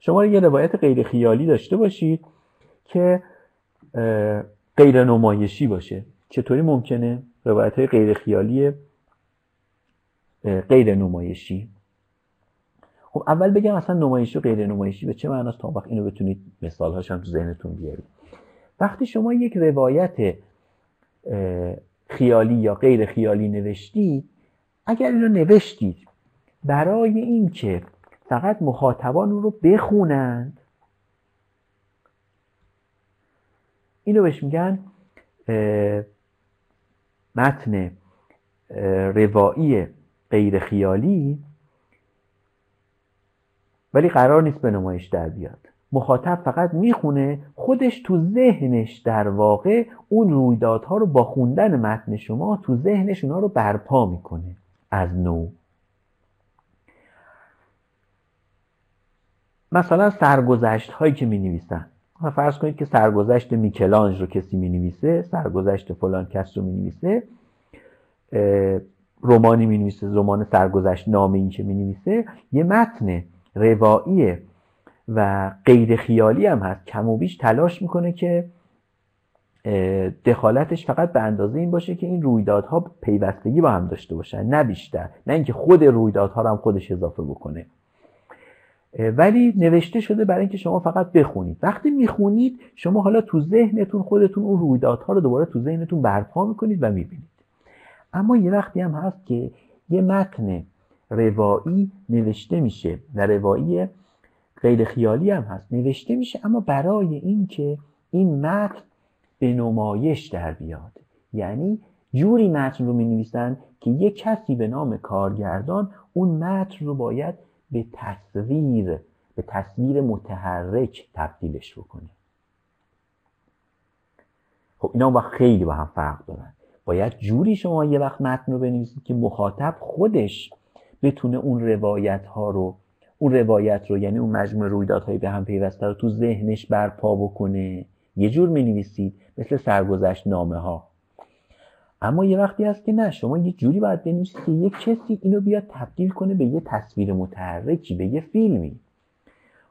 شما یه روایت غیر خیالی داشته باشید که غیر نمایشی باشه. چطوری ممکنه؟ روایت های غیر خیالی غیر نمایشی. خب اول بگم اصلا نمایشی و غیر نمایشی به چه معناست؟ تا وقت اینو بتونید مثال هاشم تو ذهنتون بیارید. وقتی شما یک روایت خیالی یا غیر خیالی نوشتید اگر اینو نوشتید برای اینکه فقط مخاطبان رو بخونند اینو بهش میگن متن روایی غیر خیالی. ولی قرار نیست به نمایش در بیاد. مخاطب فقط می‌خونه خودش تو ذهنش در واقع اون رویدادها رو با خوندن متن شما تو ذهنش اونها رو برپا می‌کنه. از نو. مثلا سرگذشت هایی که می نویسن فرض کنید که سرگذشت میکلانج رو کسی می نویسه سرگذشت فلان کس رو می نویسه رومانی می نویسه رمان سرگذشت نامه این که می نویسه یه متن روایی و غیر خیالی هم هست. کم و بیش تلاش می‌کنه که دخالتش فقط به اندازه این باشه که این رویدادها پیوستگی با هم داشته باشن نه بیشتر. نه اینکه خود رویدادها رو هم خودش اضافه بکنه. ولی نوشته شده برای اینکه شما فقط بخونید. وقتی می‌خونید شما حالا تو ذهنتون خودتون اون رویدادها رو دوباره تو ذهنتون برپا می‌کنید و می‌بینید. اما یه وقتی هم هست که یه متن روایی نوشته میشه و روایی غیر خیالی هم هست. نوشته میشه اما برای اینکه این متن به نمایش در بیاد. یعنی جوری متن رو می نویسن که یک کسی به نام کارگردان اون متن رو باید به تصویر به تصویر متحرک تبدیلش بکنه. خب اینا با خیلی با هم فرق دارن. باید جوری شما یه وقت متن رو بنویسید که مخاطب خودش بتونه اون روایت ها رو اون روایت رو یعنی اون مجموع رویدادهایی به هم پیوسته رو تو ذهنش برپا بکنه. یه جور می نویسید مثل سرگذشت نامه ها اما یه وقتی هست که نه شما یه جوری باید بنویسید که یک کسی اینو بیاد تبدیل کنه به یه تصویر متحرکی به یه فیلمی.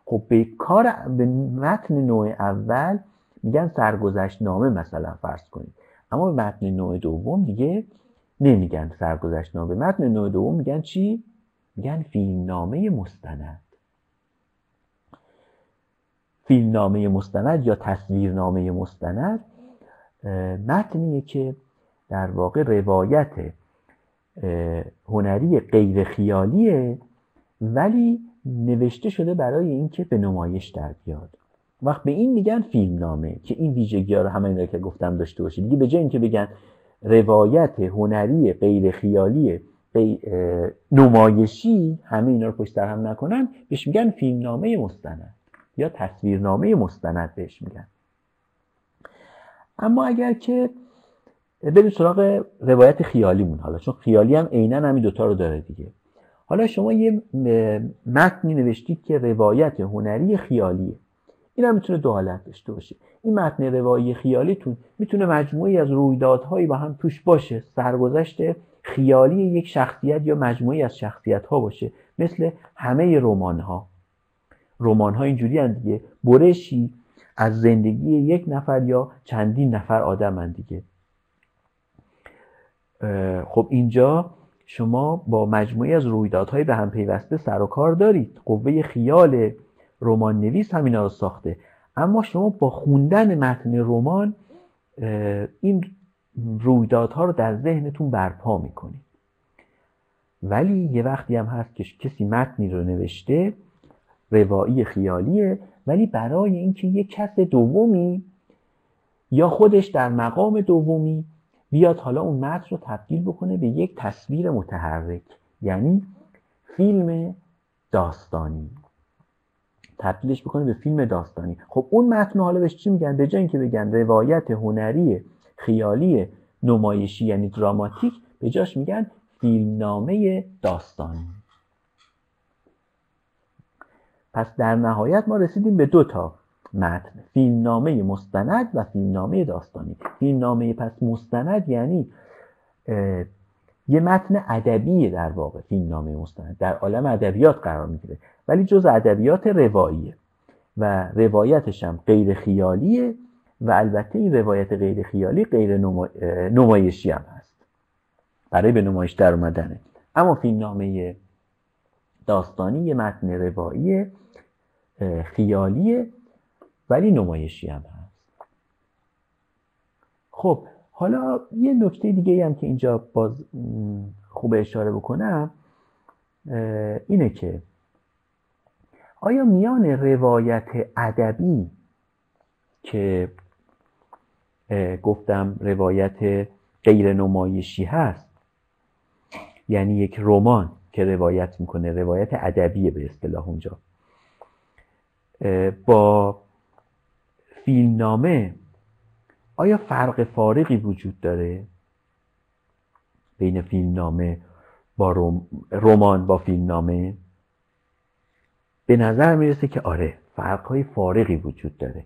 خب به کار به متن نوع اول میگن سرگذشت نامه مثلا فرض کنید. اما به متن نوع دوم دیگه نمیگن سرگذشت نامه. متن نوع دوم میگن چی؟ میگن فیلمنامه مستند. فیلمنامه مستند یا تصویرنامه مستند متنیه که در واقع روایت هنری غیر خیالیه ولی نوشته شده برای اینکه به نمایش در بیاد. وقت به این میگن فیلمنامه که این ویژگی ها رو همه که گفتم داشته باشید. دیگه به جای اینکه بگن روایت هنری غیر خیالی نمایشی همه اینا رو پشت هم نکنن بهش میگن فیلمنامه مستند یا تصویرنامه مستند بهش میگن. اما اگر که بریم سراغ روایت خیالیمون حالا چون خیالی هم عینا همین دوتا رو داره دیگه. حالا شما یه متنی نوشتید که روایت هنری خیالیه. این هم می‌تونه دو حالت داشته باشه. این متن روایی خیالیتون می‌تونه مجموعی از رویدادهایی با هم توش باشه سرگذشت خیالی یک شخصیت یا مجموعی از شخصیت ها باشه مثل همه رمان ها رمان ها اینجوری دیگه برشی از زندگی یک نفر یا چندین نفر آدم دیگه. خب اینجا شما با مجموعی از رویدادهای به هم پیوسته سر و کار دارید. قوه خیال رمان نویس همینا رو ساخته. اما شما با خوندن متن رمان این رویدادها رو در ذهنتون برپا می‌کنید. ولی یه وقتی هم هست که کسی متنی رو نوشته روایی خیالیه ولی برای اینکه یک کس دومی یا خودش در مقام دومی بیاد حالا اون متن رو تبدیل بکنه به یک تصویر متحرک یعنی فیلم داستانی. تبدیلش بکنه به فیلم داستانی. خب اون متن حالا بهش چی میگن؟ به جای اینکه بگن روایت هنری خیالی نمایشی یعنی دراماتیک به جاش میگن فیلمنامه داستانی. پس در نهایت ما رسیدیم به دو تا متن فیلمنامه مستند و فیلمنامه داستانی. فیلمنامه پس مستند یعنی یه متن ادبی در واقع فیلمنامه مستند. در عالم ادبیات قرار می‌گیره. ولی جز ادبیات رواییه. و روایتش هم غیر خیالیه و البته این روایت غیر خیالی غیر نمایشی هم هست. برای به نمایش در اومدنه. اما فیلمنامه داستانی یه متن روایی خیالیه ولی نمایشی هم هست. خب حالا یه نکته دیگه هم که اینجا باز خوب اشاره بکنم اینه که آیا میان روایت ادبی که گفتم روایت غیر نمایشی هست یعنی یک رمان که روایت می‌کنه روایت ادبیه به اصطلاح اونجا با فیلمنامه آیا فرق فارقی وجود داره بین فیلمنامه با رمان با فیلمنامه؟ به نظر می‌رسه که آره فرقهای فارقی وجود داره.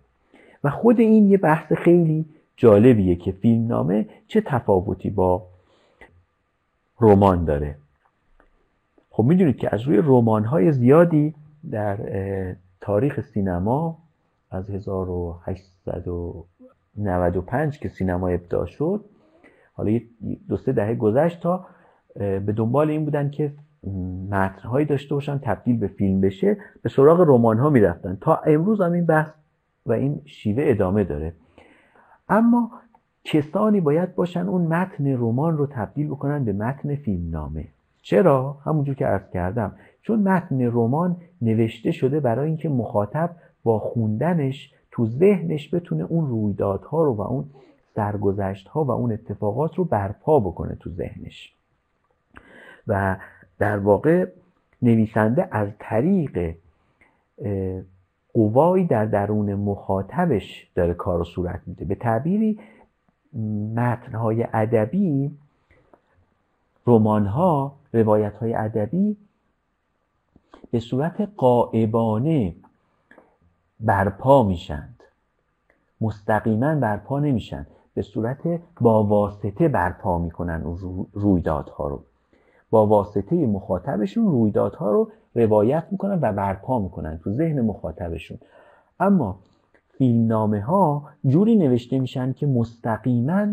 و خود این یه بحث خیلی جالبیه که فیلمنامه چه تفاوتی با رمان داره. خب می‌دونید که از روی رمان زیادی در تاریخ سینما از 1895 که سینما ابداع شد حالا دو سه دهه گذشت تا به دنبال این بودن که متنهایی داشته باشن تبدیل به فیلم بشه به سراغ رمان ها می‌رفتن. تا امروز هم این بحث و این شیوه ادامه داره. اما کسانی باید باشن اون متن رمان رو تبدیل بکنن به متن فیلمنامه. چرا؟ همونجور که عرض کردم. چون متن رمان نوشته شده برای اینکه مخاطب با خوندنش تو ذهنش بتونه اون رویدادها رو و اون سرگذشت ها و اون اتفاقات رو برپا بکنه تو ذهنش. و در واقع نویسنده از طریق قوایی در درون مخاطبش داره کار رو صورت میده. به تعبیری متنهای ادبی رمانها روایت های ادبی به صورت قائبانه برپا میشند. مستقیما برپا نمیشن. به صورت با واسطه برپا می‌کنن اون رویدادها رو. با واسطه مخاطبشون رویدادها رو روایت می‌کنن و برپا می‌کنن تو ذهن مخاطبشون. اما فیلمنامه ها جوری نوشته میشن که مستقیما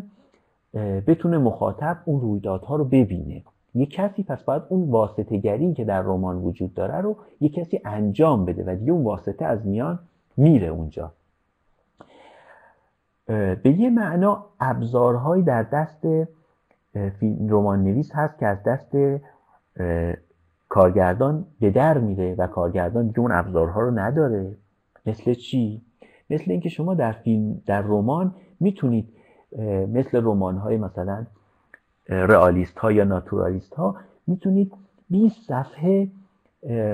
بتونه مخاطب اون رویدادها رو ببینه. یه کسی پس باید اون واسطه گری که در رمان وجود داره رو یه کسی انجام بده و دیگه اون واسطه از میان میره اونجا. به یه معنا ابزارهایی در دست رمان نویس هست که از دست کارگردان به در میره و کارگردان دیگه اون ابزارها رو نداره. مثل چی؟ مثل اینکه شما در فیلم در رمان می‌تونید مثل رمان های مثلا رئالیست ها یا ناتورالیست ها می‌تونید 20 صفحه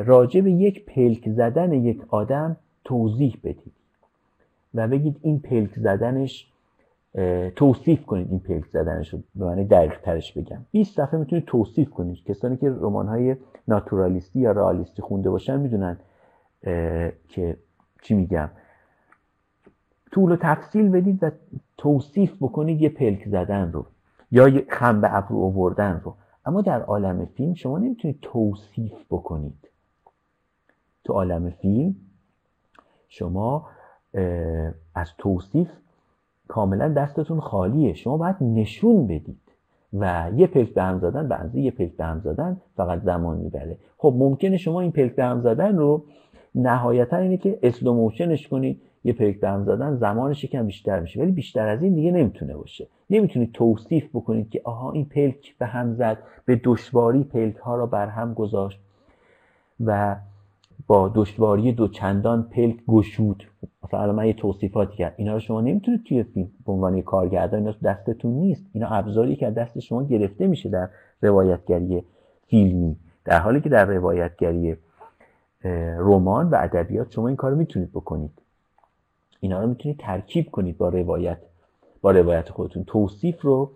راجع به یک پلک زدن یک آدم توضیح بدید و بگید این پلک زدنش توصیف کنید این پلک زدنش رو به معنی دقیق ترش بگم. 20 صفحه می‌تونید توصیف کنید. کسانی که رمان های ناتورالیستی یا رئالیستی خونده باشن می‌دونن که چی میگم. طول و تفصیل بدید و توصیف بکنید یه پلک زدن رو یا یه خم به ابرو آوردن رو. اما در عالم فیلم شما نمی‌تونید توصیف بکنید. تو عالم فیلم شما از توصیف کاملا دستتون خالیه. شما باید نشون بدید. و یه پلک به هم زدن به یه پلک به هم زدن فقط زمان می‌بره. خب ممکنه شما این پلک به هم زدن رو نهایتا اینه که slow motion ش کنید یه پلک به هم زدن زمانش یکم بیشتر میشه. ولی بیشتر از این دیگه نمی‌تونه باشه. نمی‌تونید توصیف بکنید که آها این پلک به هم زد به دشواری پلک ها را بر هم گذاشت. و با دشواری دو چندان پلک گشود. مثلا من یه توصیفاتی کرد. اینا رو شما نمی‌تونید توی فیلم به عنوان کارگردان اینا دستتون نیست. اینا ابزاری که دست شما گرفته میشه در روایتگری فیلمی. در حالی که در روایتگری رمان و ادبیات شما این کار می‌تونید بکنید. اینا رو می‌تونید ترکیب کنید با روایت با روایت خودتون. توصیف رو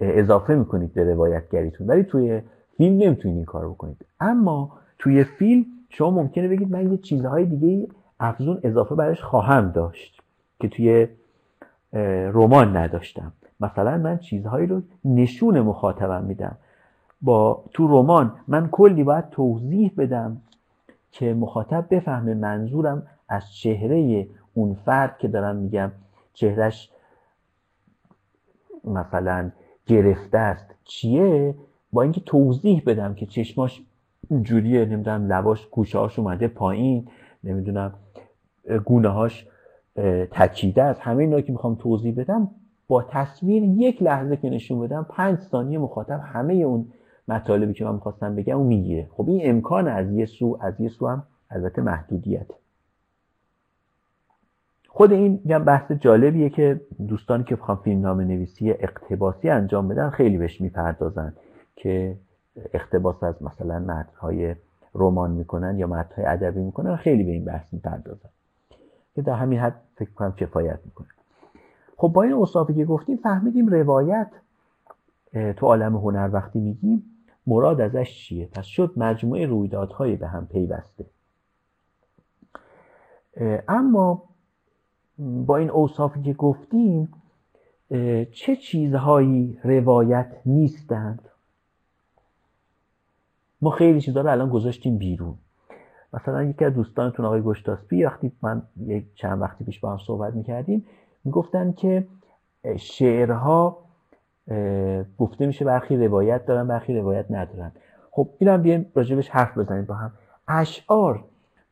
اضافه می‌کنید به روایتگریتون. ولی توی فیلم نمی‌تونید این کار بکنید. اما توی فیلم شما ممکنه بگید من یه چیزهای دیگه افزون اضافه برش خواهم داشت که توی رمان نداشتم. مثلا من چیزهایی رو نشون مخاطبم میدم. با تو رمان من کلی باید توضیح بدم که مخاطب بفهمه منظورم از چهره اون فرد که دارم میگم. چهرش مثلا گرفته است. چیه؟ با اینکه توضیح بدم که چشماش اینجوریه نمی‌دونم لباش گوشهاش اومده پایین نمی‌دونم گونه هاش تکیده است. همه اینا که می‌خوام توضیح بدم با تصویر یک لحظه که نشون بدم پنج ثانیه مخاطب همه اون مطالبی که من می‌خواستم بگم اون می‌گیره. خب این امکان از یه سو از یه سو هم البته محدودیت. خود این بحث جالبیه که دوستانی که بخوام فیلم نام نویسی اقتباسی انجام بدن خیلی بهش می‌پردازن که اقتباس از مثلا متنهای رمان می‌کنن یا متنهای ادبی می‌کنن خیلی به این بحث می‌پردازن. که در همین حد فکر کنم کفایت می‌کنه. خب با این اوصافی که گفتیم فهمیدیم روایت تو عالم هنر وقتی میگیم مراد ازش چیه؟ پس شد مجموعه رویدادهای به هم پیوسته. اما با این اوصافی که گفتیم چه چیزهایی روایت نیستند؟ ما خیلی چیزها رو الان گذاشتیم بیرون. مثلا یکی از دوستانتون آقای گشتاسپی وقتی من یک چند وقتی پیش با هم صحبت می‌کردیم می‌گفتن که شعرها گفته میشه برخی روایت دارن برخی روایت ندارن. خب اینم بیایم راجبش حرف بزنیم با هم. اشعار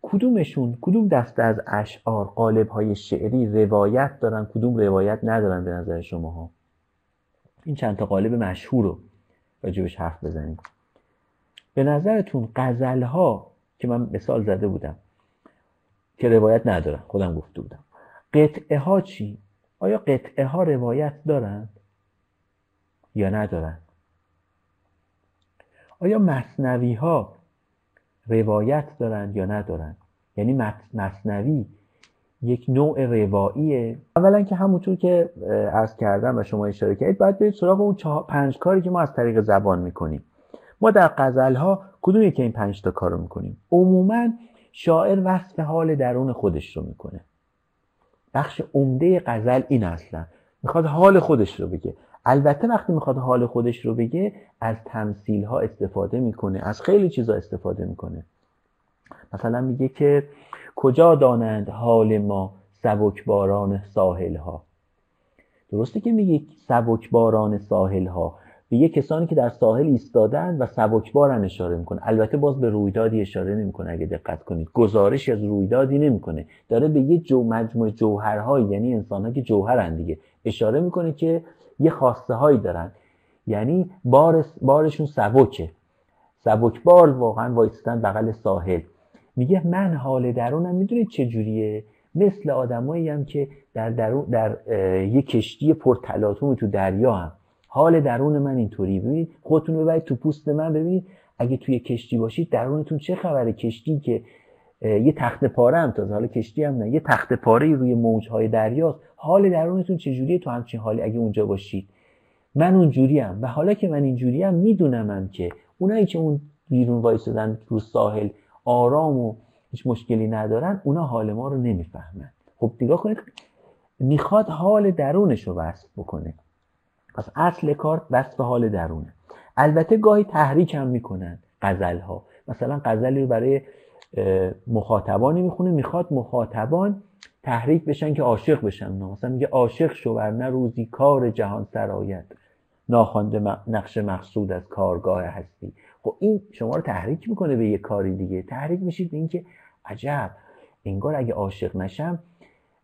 کدومشون؟ کدوم دسته از اشعار قالب های شعری روایت دارن کدوم روایت ندارن به نظر شما ها این چند تا قالب مشهور رو راجبش حرف بزنیم. به نظرتون قزل ها که من مثال زده بودم که روایت ندارن خودم گفته بودم قطعه ها چی؟ آیا قطعه ها روایت دارند یا ندارند؟ آیا مصنوی ها روایت دارند یا ندارند یعنی مصنوی یک نوع رواییه اولا که همونطور که عرض کردم و شما اشاره کردید باید برید سراغ اون پنج کاری که ما از طریق زبان می‌کنیم ما در غزل ها کدومی که این پنج تا کار رو می‌کنیم؟ عموما شاعر وصف حال درون خودش رو می‌کنه. بخش عمده غزل این اصلا. می‌خواد حال خودش رو بگه. البته وقتی می‌خواد حال خودش رو بگه از تمثیل ها استفاده می‌کنه از خیلی چیزا استفاده می‌کنه. مثلا میگه که کجا دانند حال ما سبکباران ساحل ها درسته که میگه سبکباران ساحل ها به یه کسانی که در ساحل ایستادن و سبکبارن اشاره می‌کنه. البته باز به رویدادی اشاره نمی‌کنه اگه دقت کنید. گزارشی از رویدادی نمی‌کنه. داره به یه جو مجموعه جوهرهایی یعنی انسانها که جوهرن دیگه اشاره می‌کنه که یه خواسته هایی دارن. یعنی بار بارشون سبکه. سبکبار واقعا وایستن بغل ساحل. میگه من حال درونم می‌دونید جوریه مثل آدمایی هم که در درون در یه کشتی پرتلاطم تو دریا هم. حال درون من اینطوری. ببینید خودتون ببرید تو پوست من ببینید اگه توی کشتی باشید درونتون چه خبره؟ کشتی که یه تخت پاره هم تازه حالا کشتی هم نه یه تخت پاره روی موجهای دریاست. حال درونتون چجوریه تو همچین حالی اگه اونجا باشید؟ من اونجوریم و حالا که من اینجوریم میدونمم که اونایی که اون بیرون وایسادن رو ساحل آرام و هیچ مشکلی ندارن اونا حال ما رو نمی‌فهمن. خب دیگاه کنید می‌خواد حال درونش رو بکنه. پس اصل کار وصف حال درونه. البته گاهی تحریک هم می‌کنن غزل ها مثلا غزلی رو برای مخاطبانی می‌خونه می‌خواد مخاطبان تحریک بشن که عاشق بشن مثلا میگه عاشق شو ورنه روزی کار جهان سرایت. ناخوانده نقش مقصود از کارگاه هستی. خب این شما رو تحریک می‌کنه به یه کاری دیگه. تحریک میشید به اینکه عجب انگار اگه عاشق نشم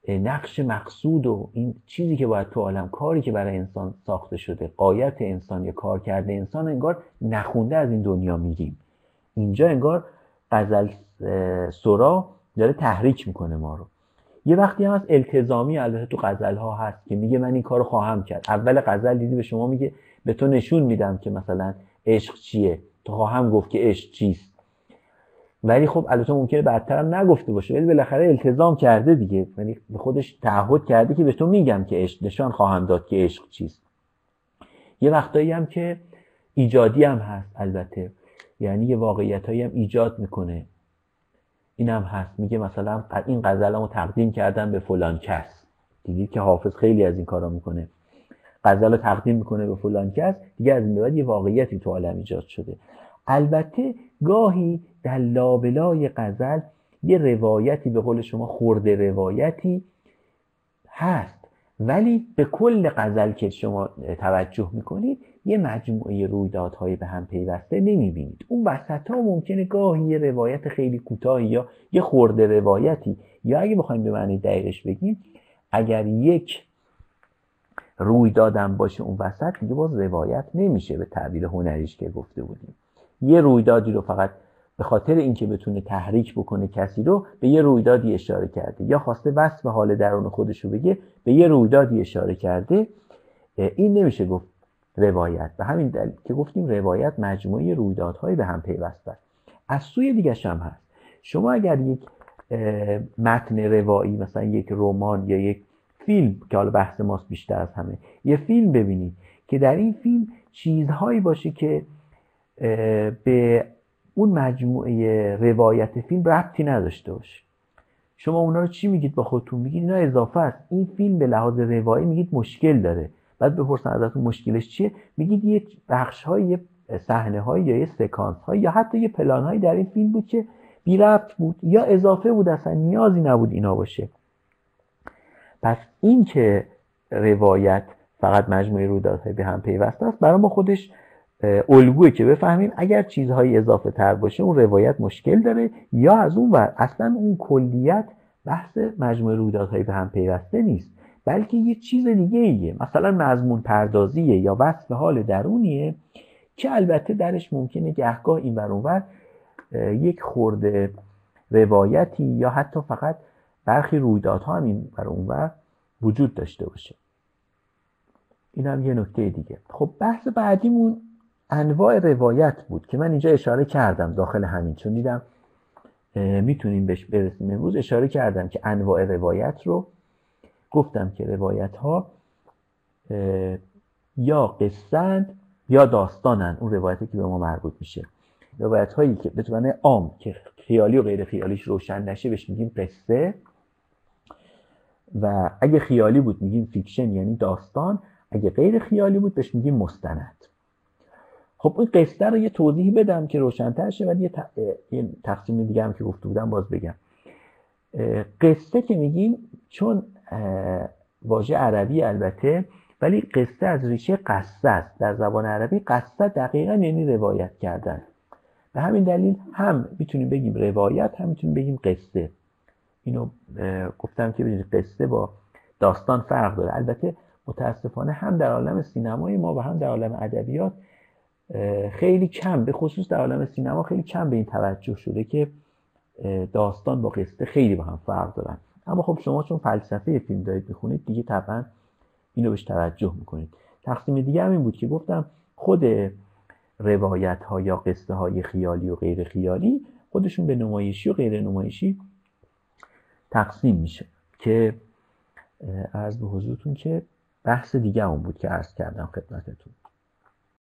نقش مقصود و این چیزی که باید تو عالم کاری که برای انسان ساخته شده قایت انسان یا کار کرده انسان انگار نخونده از این دنیا میریم. اینجا انگار غزل سرا داره تحریک می‌کنه ما رو. یه وقتی هم از التزامی البته تو غزل ها هست که میگه من این کارو خواهم کرد. اول غزل دیدی به شما میگه به تو نشون میدم که مثلا عشق چیه. تو خواهم گفت که عشق چیست. ولی خب البته ممکنه بعدتر هم نگفته باشه. ولی بالاخره التزام کرده دیگه. یعنی به خودش تعهد کرده که به تو میگم که عشق نشان خواهم داد که عشق چیست. یه وقتایی هم که ایجادی هم هست البته. یعنی یه واقعیت هم ایجاد می‌کنه. این هم هست. میگه مثلا این غزلمو تقدیم کردم به فلان کس. دیدید که حافظ خیلی از این کارا می‌کنه. غزل رو تقدیم می‌کنه به فلان کس. دیگه از این یه واقعیتی تو عالم ایجاد شده. البته گاهی در لابلای غزل یه روایتی به قول شما خورده روایتی هست. ولی به کل غزل که شما توجه می‌کنید یه مجموعه رویدادهای به هم پیوسته نمی‌بینید. اون وسط ها ممکنه گاهی یه روایت خیلی کوتاهی یا یه خورده روایتی. یا اگه بخوایم به معنی دقیقش بگیم اگر یک روی دادم باشه اون وسط دیگه باز روایت نمیشه به تعبیر هنریش که گفته بودیم. یه رویدادی رو فقط به خاطر اینکه بتونه تحریک بکنه کسی رو به یه رویدادی اشاره کرده. یا خواسته وصف حال درون خودش رو بگه به یه رویدادی اشاره کرده. این نمیشه گفت روایت. به همین دلیل که گفتیم روایت مجموعه رویدادهای به هم پیوسته است از سوی دیگه هم هست. شما اگر یک متن روایی مثلا یک رمان یا یک فیلم که حالا بحث ماست بیشتر از همه یه فیلم ببینید که در این فیلم چیزهایی باشه که به اون مجموعه روایت فیلم ربطی نداشته باشه. شما اونا رو چی میگید با خودتون؟ میگید اینا اضافه است. این فیلم به لحاظ روایی میگید مشکل داره. بعد بپرسن ازتون مشکلش چیه؟ میگید یه بخش های یه صحنه های یا یه سکانس های یا حتی یه پلان های در این فیلم بود که بی ربط بود یا اضافه بود اصلا نیازی نبود اینا باشه. پس این که روایت فقط مجموعه رویدادهای به هم پیوسته است برای ما خودش الگوه که بفهمیم اگر چیزهایی اضافه تر باشه اون روایت مشکل داره. یا از اون ور اصلا اون کلیت بحث مجموعه رویدادهای به هم پیوسته نیست. بلکه یه چیز دیگه ایه. مثلا مضمون پردازیه یا وصف حال درونیه که البته درش ممکنه گهگاه این بر اونور یک خورده روایتی یا حتی فقط برخی رویدادها هم این بر اونور وجود داشته باشه. این هم یه نکته دیگه. خب بحث بعدیمون انواع روایت بود که من اینجا اشاره کردم داخل همین چون دیدم می‌تونیم بهش برسیم. امروز اشاره کردم که انواع روایت رو. گفتم که روایت ها یا قصند یا داستانن اون روایتی که به ما مربوط میشه. روایت هایی که به طور عام که خیالی و غیر خیالیش روشن نشه بهش میگیم قصه. و اگه خیالی بود میگیم fiction یعنی داستان. اگه غیر خیالی بود بهش میگیم مستند. خب این قصه رو یه توضیح بدم که روشنتر شه ولی یه تقسیم دیگه هم که گفته بودم باز بگم. قصه که میگیم چون واژه عربی البته ولی قصه از ریشه قصه است. در زبان عربی قصه دقیقا یعنی روایت کردن. به همین دلیل هم می‌تونیم بگیم روایت هم می‌تونیم بگیم قصه اینو گفتم که ببینید قصه با داستان فرق داره. البته متاسفانه هم در عالم سینمای ما و هم در عالم ادبیات خیلی کم به خصوص در عالم سینما خیلی کم به این توجه شده که داستان با قصه خیلی با هم فرق دارن. اما خب شما چون فلسفه فیلم دارید می‌خونید دیگه طبعا اینو بهش توجه می‌کنید. تقسیم دیگه هم این بود که گفتم خود روایت ها یا قصه های خیالی و غیر خیالی خودشون به نمایشی و غیر نمایشی تقسیم میشه که از به حضورتون که بحث دیگه اون بود که عرض کردم خدمتتون.